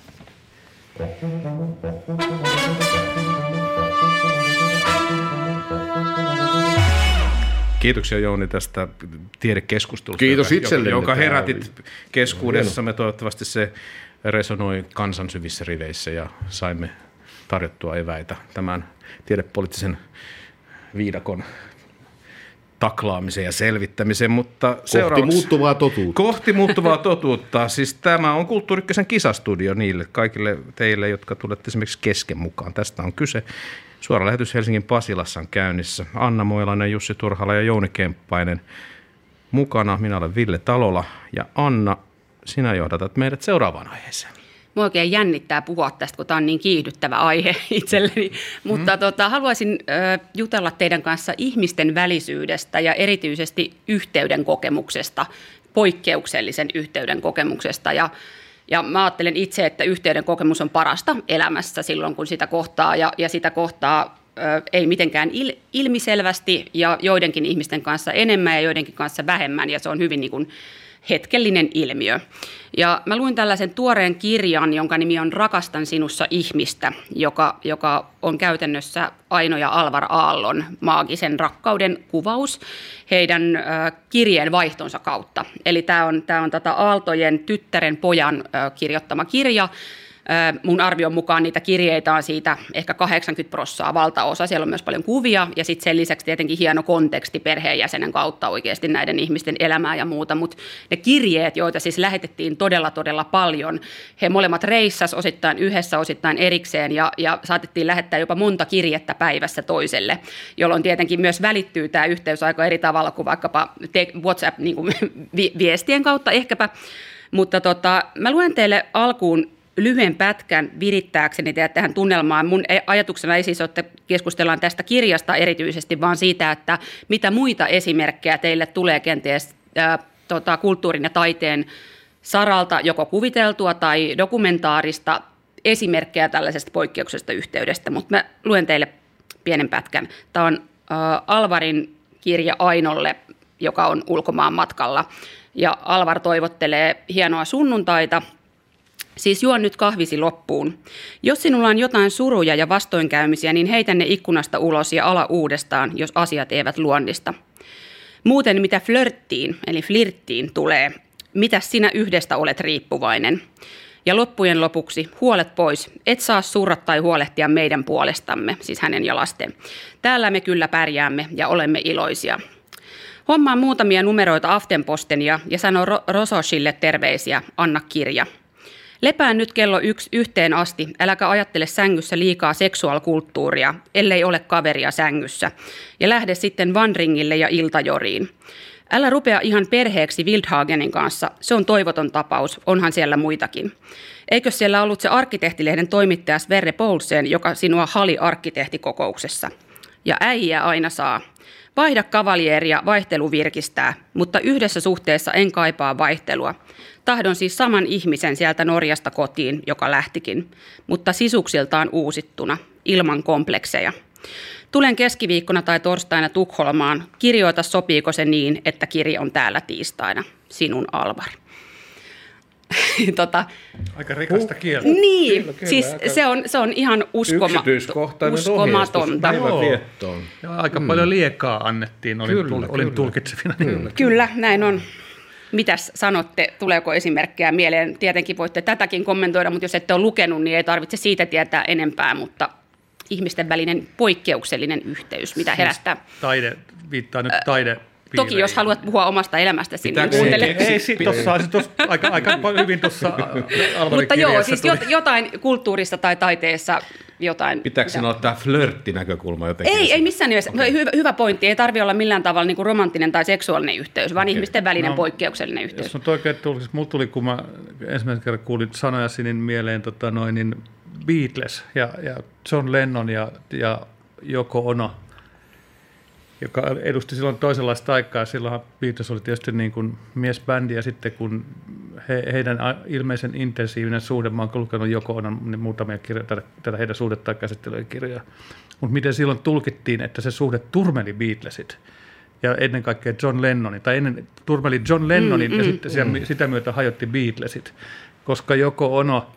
B: Kiitoksia Jouni tästä tiedekeskustelusta,
D: Kiitos joka,
B: joka herätit keskuudessamme. Toivottavasti se resonoi kansan syvissä riveissä ja saimme tarjottua eväitä tämän tiedepoliittisen viidakon taklaamiseen ja selvittämiseen, mutta
D: Kohti muuttuvaa totuutta.
B: Kohti muuttuvaa totuutta. Siis tämä on Kulttuurikkösen kisastudio niille kaikille teille, jotka tulette esimerkiksi kesken mukaan. Tästä on kyse. Suora lähetys Helsingin Pasilassa on käynnissä. Anna Moilainen, Jussi Turhala ja Jouni Kemppainen mukana. Minä olen Ville Talola ja Anna, sinä johdatat meidät seuraavaan aiheeseen.
C: Mua oikein jännittää puhua tästä, kun tämä on niin kiihdyttävä aihe itselleni. Mm. Mutta tota, haluaisin ö, jutella teidän kanssa ihmisten välisyydestä ja erityisesti yhteyden kokemuksesta, poikkeuksellisen yhteyden kokemuksesta. Ja, ja mä ajattelen itse, että yhteyden kokemus on parasta elämässä silloin, kun sitä kohtaa ja, ja sitä kohtaa ei mitenkään il, ilmiselvästi ja joidenkin ihmisten kanssa enemmän ja joidenkin kanssa vähemmän ja se on hyvin niin kuin, hetkellinen ilmiö. Ja mä luin tällaisen tuoreen kirjan, jonka nimi on Rakastan sinussa ihmistä, joka, joka on käytännössä Aino ja Alvar Aallon maagisen rakkauden kuvaus heidän kirjeen vaihtonsa kautta. Eli tämä on, tää on tätä Aaltojen tyttären pojan kirjoittama kirja, Mun arvion mukaan niitä kirjeitä on siitä ehkä 80 prossaa valtaosa. Siellä on myös paljon kuvia ja sitten sen lisäksi tietenkin hieno konteksti perheenjäsenen kautta oikeasti näiden ihmisten elämää ja muuta. Mutta ne kirjeet, joita siis lähetettiin todella todella paljon, he molemmat reissas osittain yhdessä, osittain erikseen ja, ja saatettiin lähettää jopa monta kirjettä päivässä toiselle, jolloin tietenkin myös välittyy tämä yhteys aika eri tavalla kuin vaikkapa WhatsApp-viestien niin kautta ehkäpä. Mutta tota, mä luen teille alkuun lyhyen pätkän virittääkseni teidät tähän tunnelmaan. Mun ajatuksena ei siis ole, että keskustellaan tästä kirjasta erityisesti, vaan siitä, että mitä muita esimerkkejä teille tulee kenties ää, tota, kulttuurin ja taiteen saralta, joko kuviteltua tai dokumentaarista esimerkkejä tällaisesta poikkeuksesta yhteydestä, mutta mä luen teille pienen pätkän. Tämä on ää, Alvarin kirja Ainolle, joka on ulkomaan matkalla. Ja Alvar toivottelee hienoa sunnuntaita. Siis juon nyt kahvisi loppuun. Jos sinulla on jotain suruja ja vastoinkäymisiä, niin heitä ne ikkunasta ulos ja ala uudestaan, jos asiat eivät luonnista. Muuten mitä flörttiin, eli flirttiin tulee, mitä sinä yhdestä olet riippuvainen? Ja loppujen lopuksi huolet pois. Et saa surra tai huolehtia meidän puolestamme, siis hänen ja lasten. Täällä me kyllä pärjäämme ja olemme iloisia. Hommaan muutamia numeroita Aftenposten ja, ja sano Rososille terveisiä, anna kirja. Lepään nyt kello yksi yhteen asti, äläkä ajattele sängyssä liikaa seksuaalkulttuuria, ellei ole kaveria sängyssä. Ja lähde sitten vandringille ja iltajoriin. Älä rupea ihan perheeksi Wildhagenin kanssa, se on toivoton tapaus, onhan siellä muitakin. Eikö siellä ollut se arkkitehtilehden toimittaja Sverre Poulsen, joka sinua hali arkkitehtikokouksessa? Ja äijä aina saa. Vaihda kavalieria, vaihtelu virkistää, mutta yhdessä suhteessa en kaipaa vaihtelua. Tahdon siis saman ihmisen sieltä Norjasta kotiin, joka lähtikin, mutta sisuksiltaan uusittuna, ilman komplekseja. Tulen keskiviikkona tai torstaina Tukholmaan. Kirjoita sopiiko se niin, että kirja on täällä tiistaina. Sinun Alvar.
E: tota, aika rikasta kieltä.
C: Niin, kyllä, kyllä, siis aika se, on, se on ihan uskoma, uskomatonta.
E: Aika mm. paljon liekaa annettiin, olin, kyllä, olin kyllä. tulkitsevina.
C: Kyllä. kyllä, näin on. Mitäs sanotte, tuleeko esimerkkejä mieleen? Tietenkin voitte tätäkin kommentoida, mutta jos ette ole lukenut, niin ei tarvitse siitä tietää enempää, mutta ihmisten välinen poikkeuksellinen yhteys, mitä siis herättää.
E: Taide, viittaa nyt taide
C: Toki jos haluat puhua omasta elämästäsi, niin kuuntele.
E: Ei, ei sit tossa, tossa, aika, aika hyvin tuossa
C: Mutta joo, siis tuli. jotain kulttuurissa tai taiteessa jotain.
B: Pitääkö olla tämä flörttinäkökulma jotenkin?
C: Ei, ei missään nimessä. Okay. Hyvä, hyvä pointti. Ei tarvitse olla millään tavalla niin kuin romanttinen tai seksuaalinen yhteys, vaan okay. ihmisten välinen no, poikkeuksellinen yhteys.
E: Jos on oikein tullut, siis mulla tuli, kun mä ensimmäisen kerran kuulin sanoja niin mieleen tota noin, niin Beatles ja, ja John Lennon ja, ja Joko Ono, joka edusti silloin toisenlaista aikaa. Silloin Beatles oli tietysti niin kuin miesbändi ja sitten kun he, heidän ilmeisen intensiivinen suhde, mä oon lukenut Joko Onon niin muutamia kirjoja, tätä, tätä heidän suhdettaan käsittelyjen kirjoja, mutta miten silloin tulkittiin, että se suhde turmeli Beatlesit ja ennen kaikkea John Lennonin, tai ennen turmeli John Lennonin mm, ja mm, sitten mm. sitä myötä hajotti Beatlesit, koska Joko Ono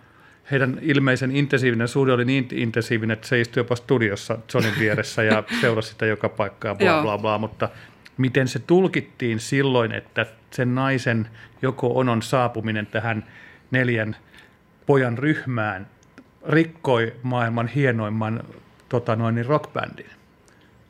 E: heidän ilmeisen intensiivinen suhde oli niin intensiivinen, että se istui jopa studiossa Johnin vieressä ja seurasi sitä joka paikkaa, bla bla bla, mutta miten se tulkittiin silloin, että sen naisen joko onon saapuminen tähän neljän pojan ryhmään rikkoi maailman hienoimman tota noin, niin rockbändin.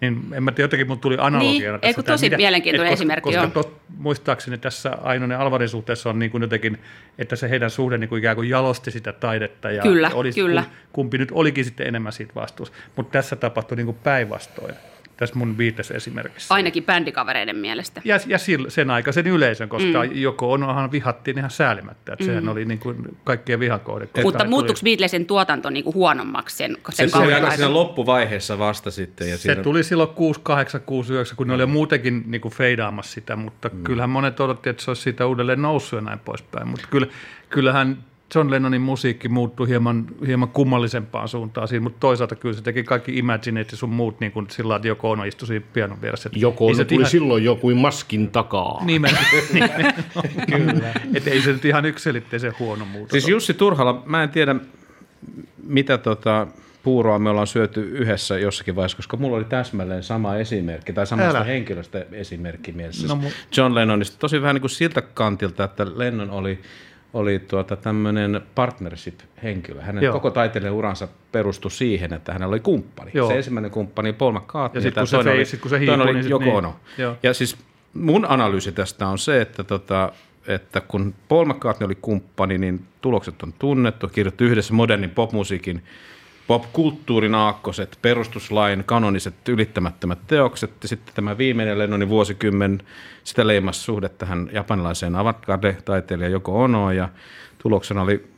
E: Niin en mä tiedä, jotenkin mun tuli analogiana
C: niin, tässä. tosi mitä, mielenkiintoinen
E: et,
C: esimerkki.
E: Koska, koska tos, muistaakseni tässä Ainonen Alvarin suhteessa on niin kuin jotenkin, että se heidän suhde niin kuin ikään kuin jalosti sitä taidetta. Ja
C: kyllä,
E: olisi,
C: kyllä.
E: Kumpi nyt olikin sitten enemmän siitä vastuussa. Mutta tässä tapahtui niin kuin päinvastoin tässä mun Beatles-esimerkissä.
C: Ainakin bändikavereiden mielestä.
E: Ja, ja sen aikaisen yleisön, koska mm. joko onohan vihattiin ihan säälimättä. Että mm. Sehän oli niin kuin kaikkien vihakohde.
C: Mutta muuttuiko tuli... Beatlesin tuotanto niin kuin huonommaksi sen, sen
B: se, se aika siinä loppuvaiheessa vasta sitten. Ja
E: se
B: siinä...
E: tuli silloin 6, 8, 6, 9, kun ne oli muutenkin niin kuin feidaamassa sitä, mutta mm. kyllähän monet odotti, että se olisi siitä uudelleen noussut ja näin poispäin. Mutta kyllä, kyllähän John Lennonin musiikki muuttui hieman, hieman kummallisempaan suuntaan siinä, mutta toisaalta kyllä se teki kaikki Imaginate sun muut niin kuin sillä että Joko Ono istui siinä pianon vieressä.
D: Joko Ono tuli ihan... silloin joku maskin takaa.
E: Nimen, kyllä. Että ei se nyt ihan yksilitteisen huono muutos
B: Siis Jussi Turhala, mä en tiedä mitä tota, puuroa me ollaan syöty yhdessä jossakin vaiheessa, koska mulla oli täsmälleen sama esimerkki, tai samasta Älä. henkilöstä esimerkki mielessä. No, mu- John Lennonista. Tosi vähän niin kuin siltä kantilta, että Lennon oli oli tuota tämmöinen partnership-henkilö. Hänen Joo. koko taiteilijan uransa perustui siihen, että hänellä oli kumppani. Joo. Se ensimmäinen kumppani Paul McCartney,
E: ja sitten kun, se, oli, sit, kun se hiipui,
B: oli niin Joko Ono. Niin. Ja siis mun analyysi tästä on se, että, tota, että kun Paul McCartney oli kumppani, niin tulokset on tunnettu, kirjoitti yhdessä modernin popmusiikin popkulttuurin aakkoset, perustuslain kanoniset ylittämättömät teokset ja sitten tämä viimeinen Lennonin vuosikymmen, sitä leimasi suhde tähän japanilaiseen avantgarde-taiteilijan Joko Ono ja tuloksena oli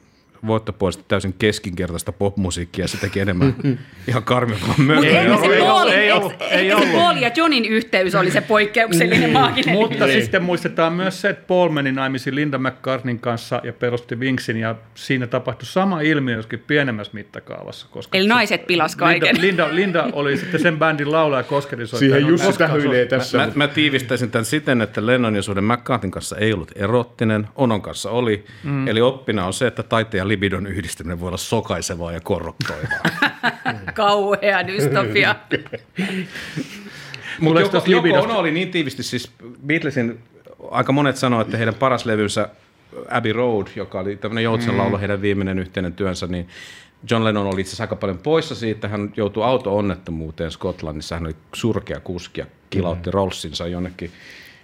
B: voittopuolisesti täysin keskinkertaista popmusiikkia, se teki enemmän ihan karmivaa
C: mölyä. Mutta se, molemmat,
E: ollut,
C: ehkä
E: ei
C: se
E: ollut.
C: Paul ja Johnin yhteys oli se poikkeuksellinen maaginen.
E: Mutta
D: Niin.
E: sitten muistetaan myös se, että Paul meni naimisiin Linda McCartneyn kanssa ja perusti Wingsin ja siinä tapahtui sama ilmiö joskin pienemmässä mittakaavassa. Koska
C: Eli naiset pilas kaiken.
E: Linda, Linda, Linda oli sitten sen bändin laulaja kosketisoittaja.
D: Siihen Jussi tähyilee tässä.
B: Mä,
D: mutta-
B: mä tiivistäisin tämän siten, että Lennon ja suhde McCartin kanssa ei ollut erottinen, Onon kanssa oli. Mm. Eli oppina on se, että taiteen ja libidon yhdistäminen voi olla sokaisevaa ja korruptoivaa.
C: Kauhea dystopia.
B: Mutta Joko,
E: tästä
B: Joko
E: libidosta-
B: Ono oli niin tiivisti, siis Beatlesin, aika monet sanoivat, että heidän paras levynsä Abbey Road, joka oli tämmöinen joutsenlaulu, heidän viimeinen yhteinen työnsä, niin John Lennon oli itse asiassa aika paljon poissa siitä. Hän joutui auto-onnettomuuteen Skotlannissa. Hän oli surkea kuski ja kilautti Rollsinsa jonnekin,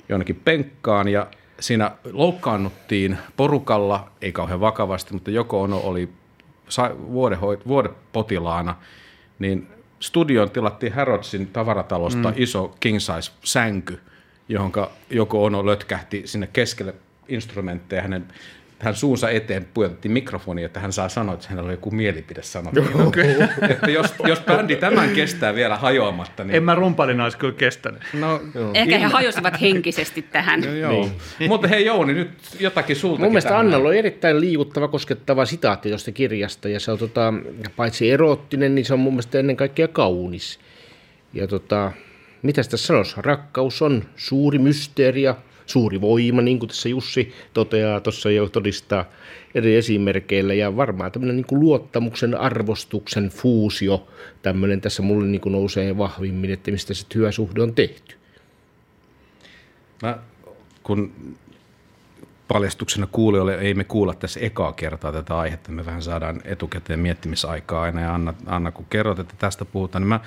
B: jonnekin penkkaan. Ja siinä loukkaannuttiin porukalla, ei kauhean vakavasti, mutta Joko Ono oli vuodehoit- vuodepotilaana, niin studioon tilattiin Harrodsin tavaratalosta mm. iso king size sänky, johon joko Ono lötkähti sinne keskelle instrumentteja hänen hän suunsa eteen pujotettiin mikrofoni, että hän saa sanoa, että hänellä oli joku mielipide sanottavana. että jos, jos bändi tämän kestää vielä hajoamatta, niin...
E: En mä rumpalina olisi kyllä kestänyt.
B: No,
C: Ehkä he hajosivat henkisesti tähän.
B: No, joo. Niin. Mutta hei Jouni, nyt jotakin sultakin.
D: Mun mielestä. Annalla on erittäin liikuttava, koskettava sitaatti tuosta kirjasta, ja se on tota, paitsi eroottinen, niin se on mun mielestä ennen kaikkea kaunis. Ja tota, mitä tässä sanoisi? Rakkaus on suuri mysteeri ja suuri voima, niin kuin tässä Jussi toteaa, tuossa jo todistaa eri esimerkkeillä, ja varmaan tämmöinen niin luottamuksen, arvostuksen fuusio, tämmöinen tässä mulle niin kuin nousee vahvimmin, että mistä se työsuhde on tehty.
B: Mä, kun paljastuksena kuulijoille ei me kuulla tässä ekaa kertaa tätä aihetta, me vähän saadaan etukäteen miettimisaikaa aina, ja Anna, Anna kun kerrot, että tästä puhutaan, niin mä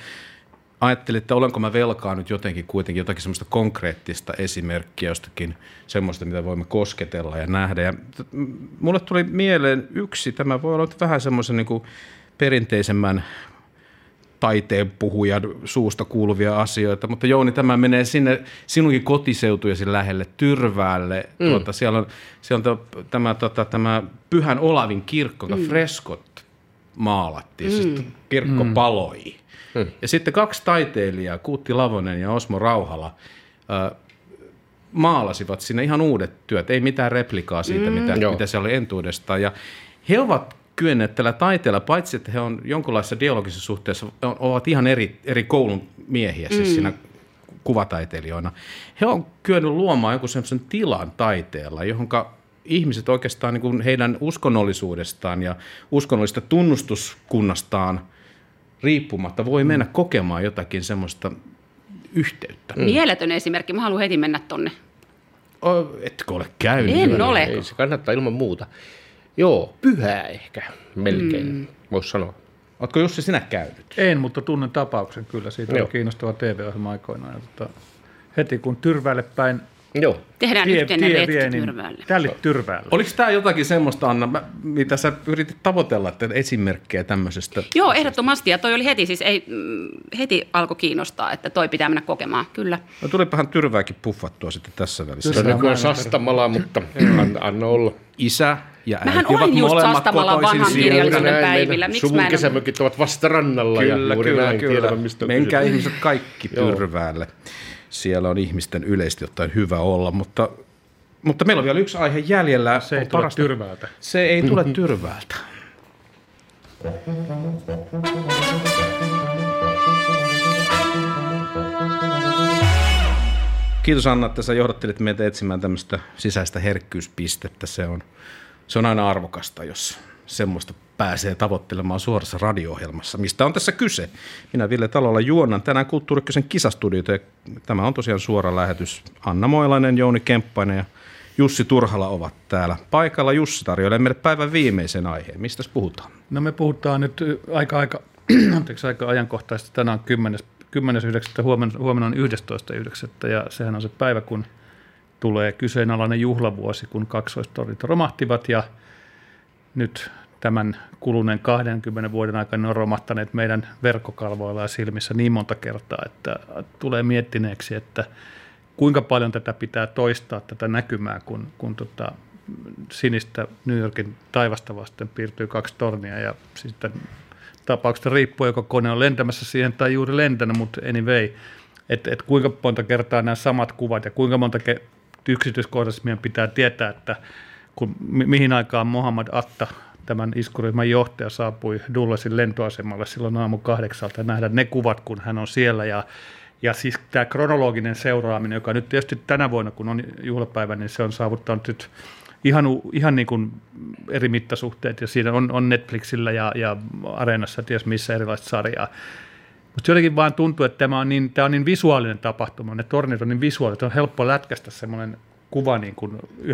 B: ajattelin, että olenko mä velkaa nyt jotenkin kuitenkin jotakin semmoista konkreettista esimerkkiä jostakin semmoista, mitä voimme kosketella ja nähdä. Ja mulle tuli mieleen yksi, tämä voi olla vähän semmoisen niin perinteisemmän taiteen puhujan suusta kuuluvia asioita, mutta Jouni, tämä menee sinne sinunkin kotiseutujesi lähelle, Tyrväälle. Mm. Tuota, siellä on, siellä on to, tämä, tota, tämä Pyhän Olavin kirkko, mm. freskot maalattiin, mm. siis kirkko mm. paloi. Mm. Ja sitten kaksi taiteilijaa, Kuutti Lavonen ja Osmo Rauhala, äh, maalasivat sinne ihan uudet työt, ei mitään replikaa siitä, mm. mitä,
D: Joo.
B: mitä se oli entuudestaan. Ja he ovat kyenneet tällä taiteella, paitsi että he on jonkinlaisessa dialogisessa suhteessa, ovat ihan eri, eri koulun miehiä, siis mm. siinä kuvataiteilijoina. He on kyennyt luomaan jonkun sellaisen tilan taiteella, johon ihmiset oikeastaan niin kuin heidän uskonnollisuudestaan ja uskonnollisesta tunnustuskunnastaan riippumatta voi mennä kokemaan jotakin semmoista yhteyttä.
C: Mm. Mieletön esimerkki. Mä haluan heti mennä tonne.
B: O, etkö ole käynyt?
C: En ole.
D: Ei, se kannattaa ilman muuta. Joo, pyhää ehkä melkein, mm. voisi sanoa.
B: Oletko Jussi sinä käynyt?
E: En, mutta tunnen tapauksen kyllä. Siitä
D: Joo.
E: oli kiinnostava TV-ohjelma aikoinaan. Ja tota, heti kun Tyrväälle päin
D: Joo.
C: Tehdään
E: tie,
C: yhteinen
E: tie
C: retki
E: vie, niin
C: Tyrväälle.
E: Tälle Tyrväälle.
B: Oliko tämä jotakin semmoista, Anna, mä- mitä sä yritit tavoitella, että esimerkkejä tämmöisestä?
C: Joo, ehdottomasti. Ja toi oli heti, siis ei, mm, heti alkoi kiinnostaa, että toi pitää mennä kokemaan. Kyllä.
B: No tulipahan tyrvääkin puffattua sitten tässä välissä.
D: Se on nykyään Sastamala, mutta anna, anna olla.
B: Isä ja äiti
C: Mähän
B: ovat
C: olin just
B: molemmat
C: Sastamalan
B: kotoisin
C: vanhan kirjallisuuden
D: näin,
C: päivillä. Miksi
D: Suvun
C: mä en ole-
D: kesämökit ovat vasta rannalla
B: Kyllä,
D: ja juuri
B: kyllä,
D: näin
B: kyllä.
D: tiedämme, mistä on
B: Menkää ihmiset kaikki
D: Joo.
B: Siellä on ihmisten yleisesti ottaen hyvä olla, mutta, mutta meillä on vielä yksi aihe jäljellä.
E: Se ei
B: On
E: tule
B: parasta-
E: Tyrväältä.
B: Se ei tule tyrväältä. Kiitos Anna, että sä johdattelit meitä etsimään tämmöistä sisäistä herkkyyspistettä. Se on, se on aina arvokasta, jos semmoista pääsee tavoittelemaan suorassa radio-ohjelmassa. Mistä on tässä kyse? Minä Ville Talolla juonnan tänään Kulttuurikkösen kisastudiota. ja Tämä on tosiaan suora lähetys. Anna Moilainen, Jouni Kemppainen ja Jussi Turhala ovat täällä paikalla. Jussi tarjoilee meille päivän viimeisen aiheen. Mistä puhutaan?
E: No me puhutaan nyt ö, aika, aika, anteeksi, aika ajankohtaisesti. Tänään on 10. 10.9. Huomenna, huomenna on 11.9. ja sehän on se päivä, kun tulee kyseenalainen juhlavuosi, kun kaksoistorit romahtivat ja nyt tämän kuluneen 20 vuoden aikana on romahtaneet meidän verkkokalvoilla ja silmissä niin monta kertaa, että tulee miettineeksi, että kuinka paljon tätä pitää toistaa, tätä näkymää, kun, kun tota, sinistä New Yorkin taivasta vasten piirtyy kaksi tornia ja sitten tapauksesta riippuu, joko kone on lentämässä siihen tai juuri lentänyt, mutta anyway, että et kuinka monta kertaa nämä samat kuvat ja kuinka monta ke- yksityiskohtaisesti meidän pitää tietää, että kun, mi- mihin aikaan Mohammad Atta, tämän iskuryhmän johtaja, saapui Dullasin lentoasemalle silloin aamu kahdeksalta nähdä ne kuvat, kun hän on siellä ja ja siis tämä kronologinen seuraaminen, joka nyt tietysti tänä vuonna, kun on juhlapäivä, niin se on saavuttanut nyt ihan, ihan niin kuin eri mittasuhteet, ja siinä on, on Netflixillä ja, ja Areenassa ties missä erilaista sarjaa. Mutta jotenkin vaan tuntuu, että tämä on niin, tämä on niin visuaalinen tapahtuma, ne tornit on niin visuaaliset, on helppo lätkästä semmoinen kuva niin kuin 11.9.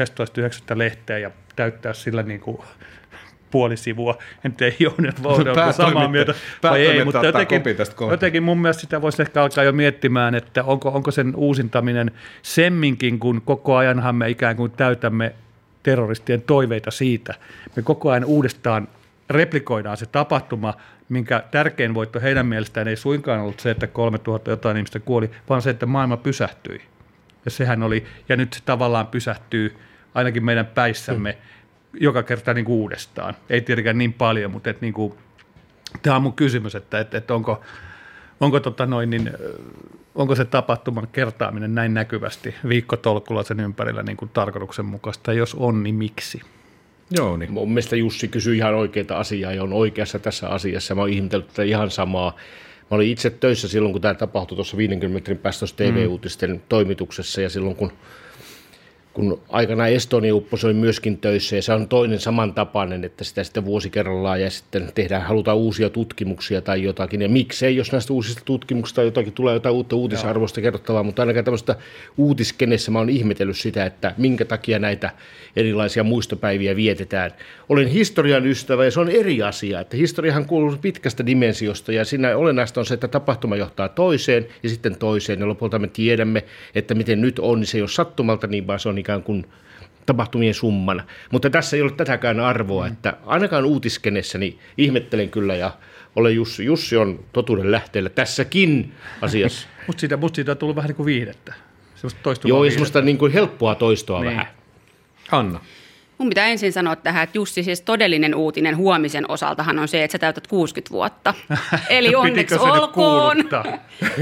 E: lehteä ja täyttää sillä niin kuin puoli sivua. En tiedä, Jouni, onko samaa mieltä vai ei, mutta jotenkin, jotenkin mun mielestä sitä voisi ehkä alkaa jo miettimään, että onko, onko sen uusintaminen semminkin, kun koko ajanhan me ikään kuin täytämme terroristien toiveita siitä. Me koko ajan uudestaan replikoidaan se tapahtuma, minkä tärkein voitto heidän mielestään ei suinkaan ollut se, että 3000 jotain ihmistä kuoli, vaan se, että maailma pysähtyi. Ja sehän oli, ja nyt se tavallaan pysähtyy ainakin meidän päissämme hmm. joka kerta niin kuin uudestaan. Ei tietenkään niin paljon, mutta että niin kuin, tämä on mun kysymys, että, että, että onko, onko, tota noin, niin, onko se tapahtuman kertaaminen näin näkyvästi viikkotolkulla sen ympärillä niin kuin tarkoituksenmukaista, jos on, niin miksi?
D: Joo, niin. Mun mielestä Jussi kysyi ihan oikeita asiaa ja on oikeassa tässä asiassa. Mä oon ihmetellyt tätä ihan samaa. Mä olin itse töissä silloin, kun tämä tapahtui tuossa 50 metrin päästä TV-uutisten mm. toimituksessa ja silloin, kun kun aikana Estonia upposi oli myöskin töissä ja se on toinen samantapainen, että sitä sitten vuosi kerrallaan ja sitten tehdään, halutaan uusia tutkimuksia tai jotakin. Ja miksei, jos näistä uusista tutkimuksista jotakin tulee jotain uutta uutisarvoista kerrottavaa, mutta ainakaan tämmöistä uutiskenessä mä oon ihmetellyt sitä, että minkä takia näitä erilaisia muistopäiviä vietetään. Olen historian ystävä ja se on eri asia, että historiahan kuuluu pitkästä dimensiosta ja siinä olennaista on se, että tapahtuma johtaa toiseen ja sitten toiseen ja lopulta me tiedämme, että miten nyt on, niin se ei ole sattumalta niin, vaan se on ikään kuin tapahtumien summana. Mutta tässä ei ole tätäkään arvoa, mm. että ainakaan uutiskenessä niin ihmettelen kyllä ja olen Jussi. Jussi on totuuden lähteellä tässäkin asiassa.
E: musta, siitä, musta siitä on tullut vähän niin kuin viihdettä.
D: Joo, viihdettä. semmoista niin kuin helppoa toistoa niin. vähän.
B: Anna.
C: Mun pitää ensin sanoa tähän, että Jussi, siis todellinen uutinen huomisen osaltahan on se, että sä täytät 60 vuotta. Eli onneksi olkoon.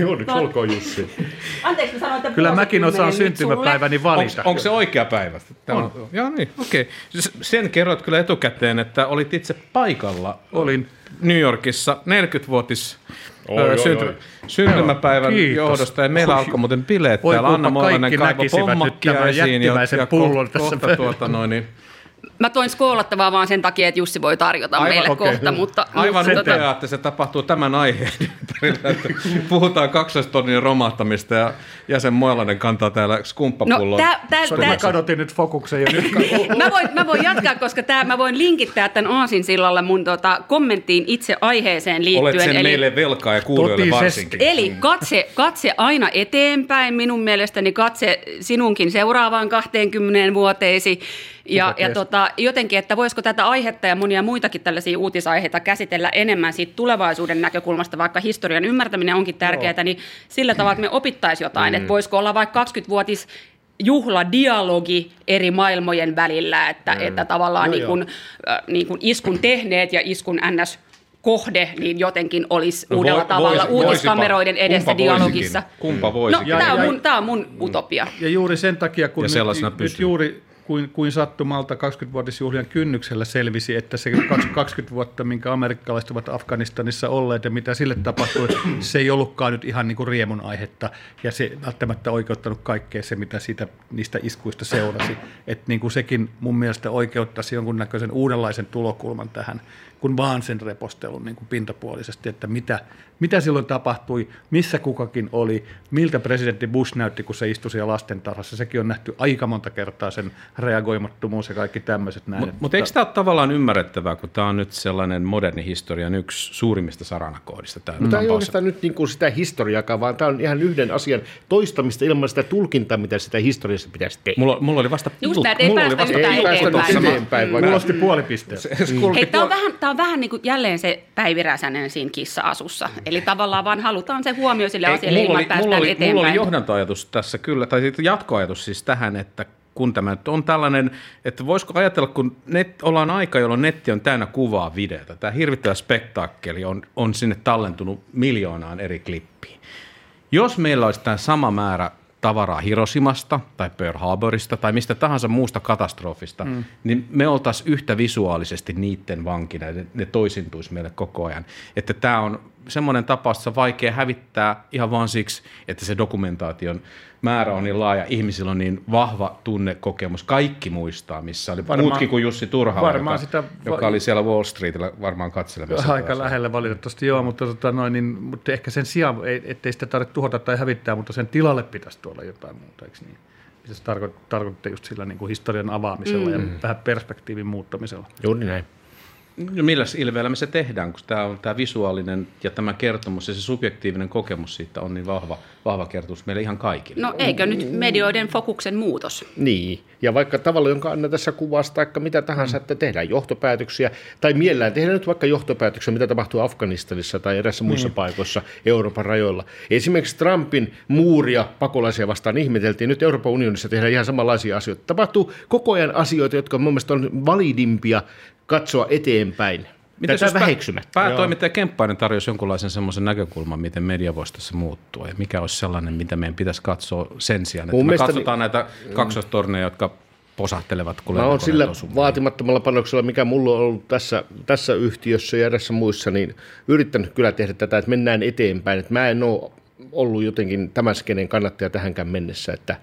D: onneksi olkoon Jussi.
C: Anteeksi, mä sanoin, että
E: Kyllä mäkin osaan syntymäpäiväni valita.
B: Onko se oikea päivä? Tämä on. on. Joo niin, okei. Okay. Sen kerroit kyllä etukäteen, että olit itse paikalla. Olin New Yorkissa 40-vuotis Oi, synty, oi, oi. syntymäpäivän Kiitos. johdosta. Ja meillä alkoi muuten bileet
E: Oi, täällä. Anna Moilanen kaivo pommakkia esiin. Ja, ja pullon
B: tässä kohta tuota noin, niin
C: Mä toin skoolattavaa vaan sen takia, että Jussi voi tarjota Aivan, meille okay, kohta. Mutta,
B: Aivan mutta, että se tapahtuu tämän aiheen ympärillä. Että puhutaan kaksoistonnin romahtamista ja jäsen Moilanen kantaa täällä skumppapullon. No, tää,
E: tää, Sorry, tää, mä kadotin nyt fokuksen jo nyt.
C: mä, voin, mä voin jatkaa, koska tää, mä voin linkittää tämän Aasin sillalla mun tota, kommenttiin itse aiheeseen liittyen. Olet
B: sen eli, meille velkaa ja kuulijoille varsinkin.
C: Eli katse, katse aina eteenpäin, minun mielestäni katse sinunkin seuraavaan 20 vuoteesi. Ja, ja tota, jotenkin, että voisiko tätä aihetta ja monia muitakin tällaisia uutisaiheita käsitellä enemmän siitä tulevaisuuden näkökulmasta, vaikka historian ymmärtäminen onkin tärkeää, Joo. niin sillä tavalla, että me opittaisiin jotain, mm. että voisiko olla vaikka 20-vuotis juhladialogi eri maailmojen välillä, että, mm. että tavallaan no, niin kuin, äh, niin kuin iskun tehneet ja iskun ns kohde niin jotenkin olisi no, uudella vo, tavalla voisi, uutiskameroiden voisipa. edessä Kumpa dialogissa.
B: Kumpa voisikin.
C: No, tämä on, mun, on mun utopia.
E: Ja juuri sen takia, kun nyt, nyt juuri kuin, kuin sattumalta 20-vuotisjuhlien kynnyksellä selvisi, että se 20 vuotta, minkä amerikkalaiset ovat Afganistanissa olleet ja mitä sille tapahtui, se ei ollutkaan nyt ihan niin kuin riemun aihetta ja se välttämättä oikeuttanut kaikkea se, mitä siitä, niistä iskuista seurasi. Että niin kuin sekin mun mielestä oikeuttaisi jonkunnäköisen uudenlaisen tulokulman tähän kuin vaan sen repostelun niin kuin pintapuolisesti, että mitä, mitä silloin tapahtui, missä kukakin oli, miltä presidentti Bush näytti, kun se istui siellä lastentarhassa. Sekin on nähty aika monta kertaa sen reagoimattomuus ja kaikki tämmöiset näin.
B: Mutta mut eikö tämä ole tavallaan ymmärrettävää, kun tämä on nyt sellainen moderni historian yksi suurimmista saranakoodista?
D: Tämä, no, tämä ei oikeastaan nyt niin kuin sitä historiakaan, vaan tämä on ihan yhden asian toistamista ilman sitä tulkintaa, mitä sitä historiassa pitäisi tehdä.
B: Mulla, mulla oli vasta...
C: Just tämä, ei päästä
E: eteenpäin. Mulla oli puoli pistettä.
C: Hei, tämä on vähän, on vähän niin kuin jälleen se Päivi Räsänen siinä kissa-asussa. Eli tavallaan vaan halutaan se huomio sille asialle, ilman päästään
B: mulla oli,
C: eteenpäin.
B: Mulla oli johdantoajatus tässä kyllä, tai jatkoajatus siis tähän, että kun tämä nyt on tällainen, että voisiko ajatella, kun net, ollaan aika, jolloin netti on täynnä kuvaa videota, tämä hirvittävä spektaakkeli on, on sinne tallentunut miljoonaan eri klippiin. Jos meillä olisi tämä sama määrä tavaraa Hiroshimasta tai Pearl Harborista tai mistä tahansa muusta katastrofista, mm. niin me oltaisiin yhtä visuaalisesti niiden vankina ja ne, ne toisintuisi meille koko ajan. Että tämä on semmoinen tapaus, että se on vaikea hävittää ihan vaan siksi, että se dokumentaation määrä on niin laaja, ihmisillä on niin vahva tunnekokemus. Kaikki muistaa, missä oli varmaan, muutkin kuin Jussi Turhala, joka, sitä, joka oli siellä Wall Streetillä varmaan katselemassa.
E: Aika taas. lähellä valitettavasti, joo, mutta, tota, noin, niin, mutta ehkä sen sijaan, ettei sitä tarvitse tuhota tai hävittää, mutta sen tilalle pitäisi tuolla jotain muuta, eikö niin? Se tarkoittaa just sillä niin kuin historian avaamisella mm. ja vähän perspektiivin muuttamisella.
D: Juuri näin.
B: No millä ilveellä me se tehdään, kun tämä on tämä visuaalinen ja tämä kertomus ja se subjektiivinen kokemus siitä on niin vahva, vahva kertomus meille ihan kaikille.
C: No eikö nyt medioiden fokuksen muutos?
D: Niin, ja vaikka tavalla, jonka Anna tässä kuvasta, tai mitä tahansa, että tehdään johtopäätöksiä, tai mielellään tehdään nyt vaikka johtopäätöksiä, mitä tapahtuu Afganistanissa tai erässä muissa niin. paikoissa Euroopan rajoilla. Esimerkiksi Trumpin muuria pakolaisia vastaan ihmeteltiin, nyt Euroopan unionissa tehdään ihan samanlaisia asioita. Tapahtuu koko ajan asioita, jotka mun mielestä on validimpia katsoa eteenpäin. Mitä Tätä väheksymättä.
B: Päätoimittaja Kemppainen tarjosi jonkunlaisen semmoisen näkökulman, miten media voisi tässä muuttua ja mikä olisi sellainen, mitä meidän pitäisi katsoa sen sijaan, että me katsotaan näitä kaksostorneja, jotka posahtelevat.
D: Mä oon sillä vaatimattomalla panoksella, mikä mulla on ollut tässä, tässä yhtiössä ja edessä muissa, niin yrittänyt kyllä tehdä tätä, että mennään eteenpäin. Että mä en ole ollut jotenkin tämän skenen kannattaja tähänkään mennessä, että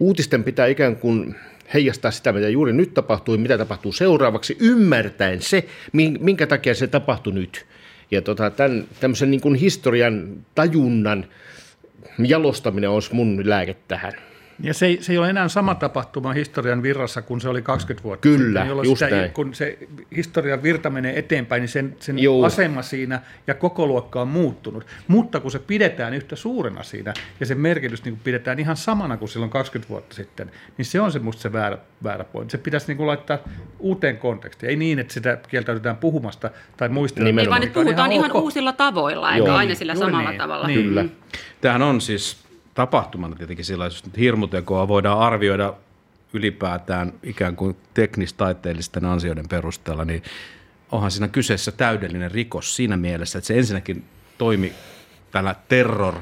D: uutisten pitää ikään kuin heijastaa sitä, mitä juuri nyt tapahtuu, mitä tapahtuu seuraavaksi, ymmärtäen se, minkä takia se tapahtui nyt. Ja tota, tämän, tämmöisen niin kuin historian tajunnan jalostaminen olisi mun lääke tähän.
E: Ja se ei, se ei ole enää sama tapahtuma historian virrassa kuin se oli 20 vuotta
D: Kyllä, sitten, just sitä, näin.
E: Kun se historian virta menee eteenpäin, niin sen, sen asema siinä ja koko luokka on muuttunut. Mutta kun se pidetään yhtä suurena siinä ja sen merkitys niin pidetään ihan samana kuin silloin 20 vuotta sitten, niin se on se musta se väärä, väärä pointti. Se pitäisi niin kuin laittaa uuteen kontekstiin. Ei niin, että sitä kieltäydytään puhumasta tai muistella.
C: Ei vaan nyt puhutaan ihan, ihan uusilla tavoilla, eikä aina sillä Joo, samalla niin. tavalla.
B: Niin. Kyllä. Tämähän on siis tapahtumana tietenkin sillä jos hirmutekoa voidaan arvioida ylipäätään ikään kuin teknistaiteellisten ansioiden perusteella, niin onhan siinä kyseessä täydellinen rikos siinä mielessä, että se ensinnäkin toimi tällä terror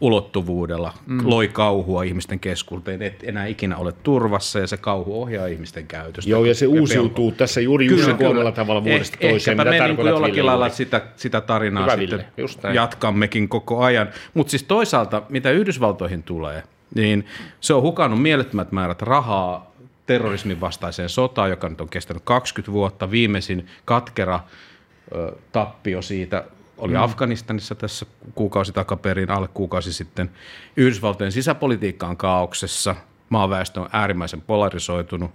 B: ulottuvuudella mm. loi kauhua ihmisten keskuuteen, et enää ikinä ole turvassa ja se kauhu ohjaa ihmisten käytöstä.
D: Joo, ja se uusiutuu pelko. tässä juuri Jussin kuomalla tavalla vuodesta eh, toiseen.
B: Ehkäpä me niin jollakin lailla sitä, sitä tarinaa Hyvä sitten Ville, jatkammekin koko ajan. Mutta siis toisaalta, mitä Yhdysvaltoihin tulee, niin se on hukannut mielettömät määrät rahaa terrorismin vastaiseen sotaan, joka nyt on kestänyt 20 vuotta. Viimeisin katkera ö, tappio siitä oli mm. Afganistanissa tässä kuukausi takaperin, alle kuukausi sitten. Yhdysvaltojen sisäpolitiikka on kaauksessa, maaväestö on äärimmäisen polarisoitunut.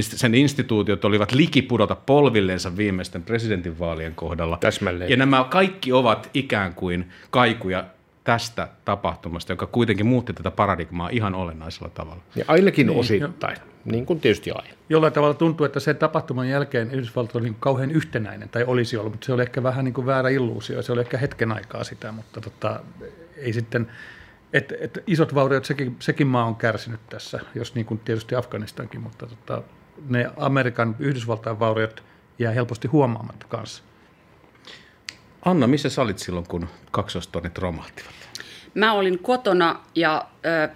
B: Sen instituutiot olivat likipudota polvillensa viimeisten presidentinvaalien kohdalla.
D: Täsmälleen.
B: Ja nämä kaikki ovat ikään kuin kaikuja tästä tapahtumasta, joka kuitenkin muutti tätä paradigmaa ihan olennaisella tavalla.
D: Ja ainakin niin, osittain, jo. niin kuin tietysti aina.
E: Jollain tavalla tuntuu, että se tapahtuman jälkeen Yhdysvallat oli niin kauhean yhtenäinen, tai olisi ollut, mutta se oli ehkä vähän niin kuin väärä illuusio, se oli ehkä hetken aikaa sitä, mutta tota, ei sitten, että et isot vauriot, sekin, sekin maa on kärsinyt tässä, jos niin kuin tietysti Afganistankin, mutta tota, ne Amerikan, Yhdysvaltain vauriot jää helposti huomaamatta kanssa.
B: Anna, missä sä olit silloin, kun kaksostonit romahtivat?
C: Mä olin kotona ja ö,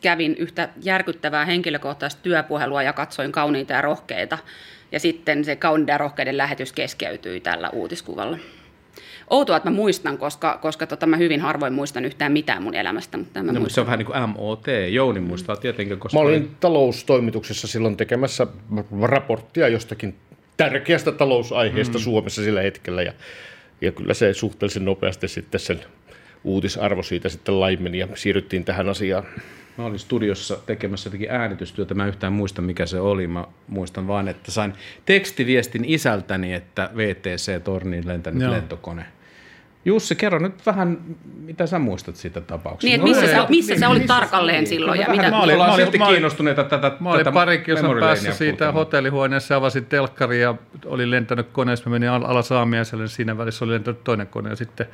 C: kävin yhtä järkyttävää henkilökohtaista työpuhelua ja katsoin kauniita ja rohkeita. Ja sitten se kauniita ja rohkeiden lähetys keskeytyi tällä uutiskuvalla. Outoa, että mä muistan, koska, koska tota, mä hyvin harvoin muistan yhtään mitään mun elämästä. Mutta
B: mä no, se on vähän niin kuin MOT. Jouni muistaa tietenkin. Koska
D: mä olin taloustoimituksessa silloin tekemässä raporttia jostakin tärkeästä talousaiheesta mm. Suomessa sillä hetkellä. Ja, ja kyllä se suhteellisen nopeasti sitten sen uutisarvo siitä sitten laimeni ja siirryttiin tähän asiaan.
B: Mä olin studiossa tekemässä jotenkin äänitystyötä, mä en yhtään muista mikä se oli. Mä muistan vaan, että sain tekstiviestin isältäni, että VTC-torniin lentänyt Joo. lentokone. Jussi, kerro nyt vähän, mitä sä muistat siitä tapauksesta.
C: Niin, missä, sä, missä sä olit tarkalleen silloin? Ja mitä?
B: Mä olin, mä olin, mä kiinnostuneita tätä
E: Mä olin pari kilsan päässä siitä hotellihuoneessa, avasin telkkari ja olin lentänyt koneessa. Mä menin alas aamiaiselle, siinä välissä oli lentänyt toinen kone ja sitten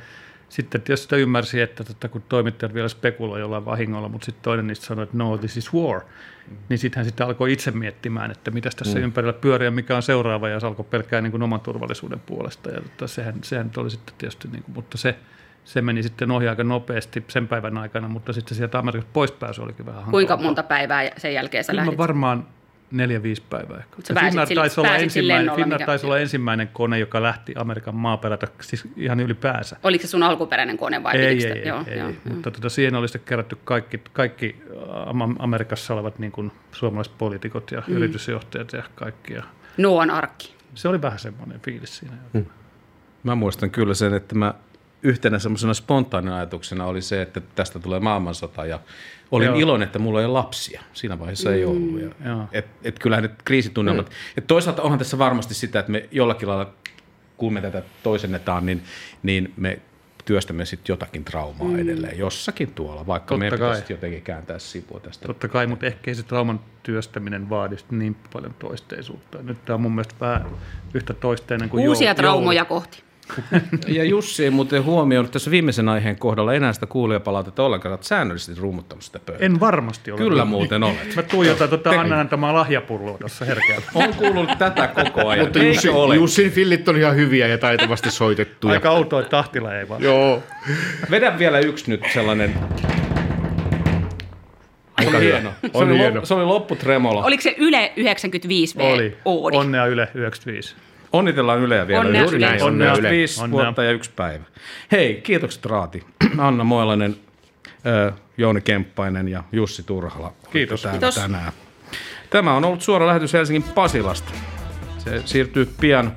E: sitten tietysti ymmärsi, että tota, kun toimittajat vielä spekuloivat jollain vahingolla, mutta sitten toinen niistä sanoi, että no, this is war. Mm. Niin sitten hän sitten alkoi itse miettimään, että mitä tässä mm. ympärillä pyörii ja mikä on seuraava, ja se alkoi pelkkää niin kuin oman turvallisuuden puolesta. Ja tota, sehän, sehän oli sitten tietysti, niin kuin, mutta se, se meni sitten ohi aika nopeasti sen päivän aikana, mutta sitten sieltä Amerikasta poispääsy olikin vähän hankalaa.
C: Kuinka monta päivää sen jälkeen sä lähdit?
E: varmaan neljä, viisi päivää ehkä.
C: Sä Finnair taisi, olla ensimmäinen,
E: Finnair mikä... taisi olla ensimmäinen kone, joka lähti Amerikan maaperältä, siis ihan ylipäänsä.
C: Oliko se sun alkuperäinen kone vai?
E: Ei, ei, ei, joo, ei, joo, ei. Joo. mutta tuota, siihen oli sitten kerätty kaikki, kaikki Amerikassa olevat niin kuin suomalaiset poliitikot ja mm. yritysjohtajat ja kaikki. Ja...
C: Noan arkki.
E: Se oli vähän semmoinen fiilis siinä. Mm.
B: Mä muistan kyllä sen, että mä yhtenä semmoisena spontaanina ajatuksena oli se, että tästä tulee maailmansota ja olin Joo. iloinen, että mulla ei ole lapsia. Siinä vaiheessa mm. ei ollut. Ja, et, et kyllähän ne kriisitunnelmat. Mm. Et toisaalta onhan tässä varmasti sitä, että me jollakin lailla, kun me tätä toisennetaan, niin, niin me työstämme sitten jotakin traumaa mm. edelleen jossakin tuolla, vaikka Totta meidän pitäisi jotenkin kääntää sipua tästä.
E: Totta kai, mutta ehkä se trauman työstäminen vaadi niin paljon toisteisuutta. Nyt tämä on mun mielestä vähän yhtä toisteinen kuin
C: Uusia joulu. traumoja kohti.
B: Ja Jussi ei muuten huomioinut tässä viimeisen aiheen kohdalla enää sitä kuulijapalautetta ollenkaan, että säännöllisesti ruumuttanut sitä pöytää.
E: En varmasti ole.
B: Kyllä muuten olet.
E: Mä tuijotan tuota Annan antamaa lahjapulloa tuossa herkeällä.
B: On kuullut tätä koko ajan.
D: Mutta Jussi, ole? Jussin fillit on ihan hyviä ja taitavasti soitettuja.
E: Aika outoa, että tahtila ei vaan.
D: Joo.
B: Vedä vielä yksi nyt sellainen Aika hieno. Se on oli, hieno. se oli lopputremola.
C: Oliko se Yle 95V?
E: Oli. Oodi. Onnea Yle 95.
B: Onnitellaan Yleä vielä.
C: Onnea Juuri näin.
B: Onnea Yle. viisi Onnea. vuotta ja yksi päivä. Hei, kiitokset Raati. Anna Moilainen, Jouni Kemppainen ja Jussi Turhala.
E: Kiitos.
C: Kiitos.
B: tänään. Tämä on ollut suora lähetys Helsingin Pasilasta. Se siirtyy pian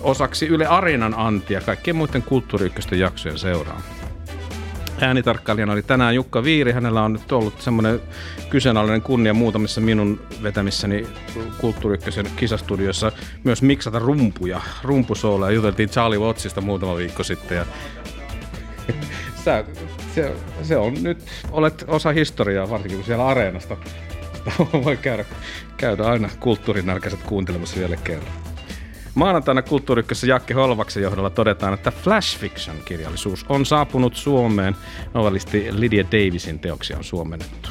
B: osaksi Yle Areenan antia kaikkien muiden kulttuuriykkösten jaksojen seuraan. Äänitarkkailijana oli tänään Jukka Viiri. Hänellä on nyt ollut semmoinen kyseenalainen kunnia muutamissa minun vetämissäni kulttuuriykkösen kisastudiossa myös miksata rumpuja, rumpusooleja. Juteltiin Charlie Wattsista muutama viikko sitten ja Sä, se, se, on nyt, olet osa historiaa, varsinkin kun siellä areenasta voi käydä, käydä aina kulttuurinälkäiset kuuntelemassa vielä kerran. Maanantaina kulttuurikkössä Jakke Holvaksen johdolla todetaan, että Flash Fiction-kirjallisuus on saapunut Suomeen. Novellisti Lydia Davisin teoksia on suomennettu.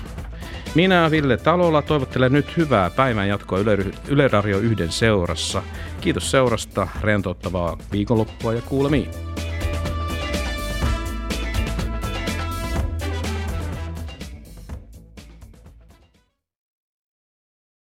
B: Minä Ville Talola toivottelen nyt hyvää päivän jatkoa Yle, Yle Radio yhden seurassa. Kiitos seurasta, rentouttavaa viikonloppua ja kuulemiin.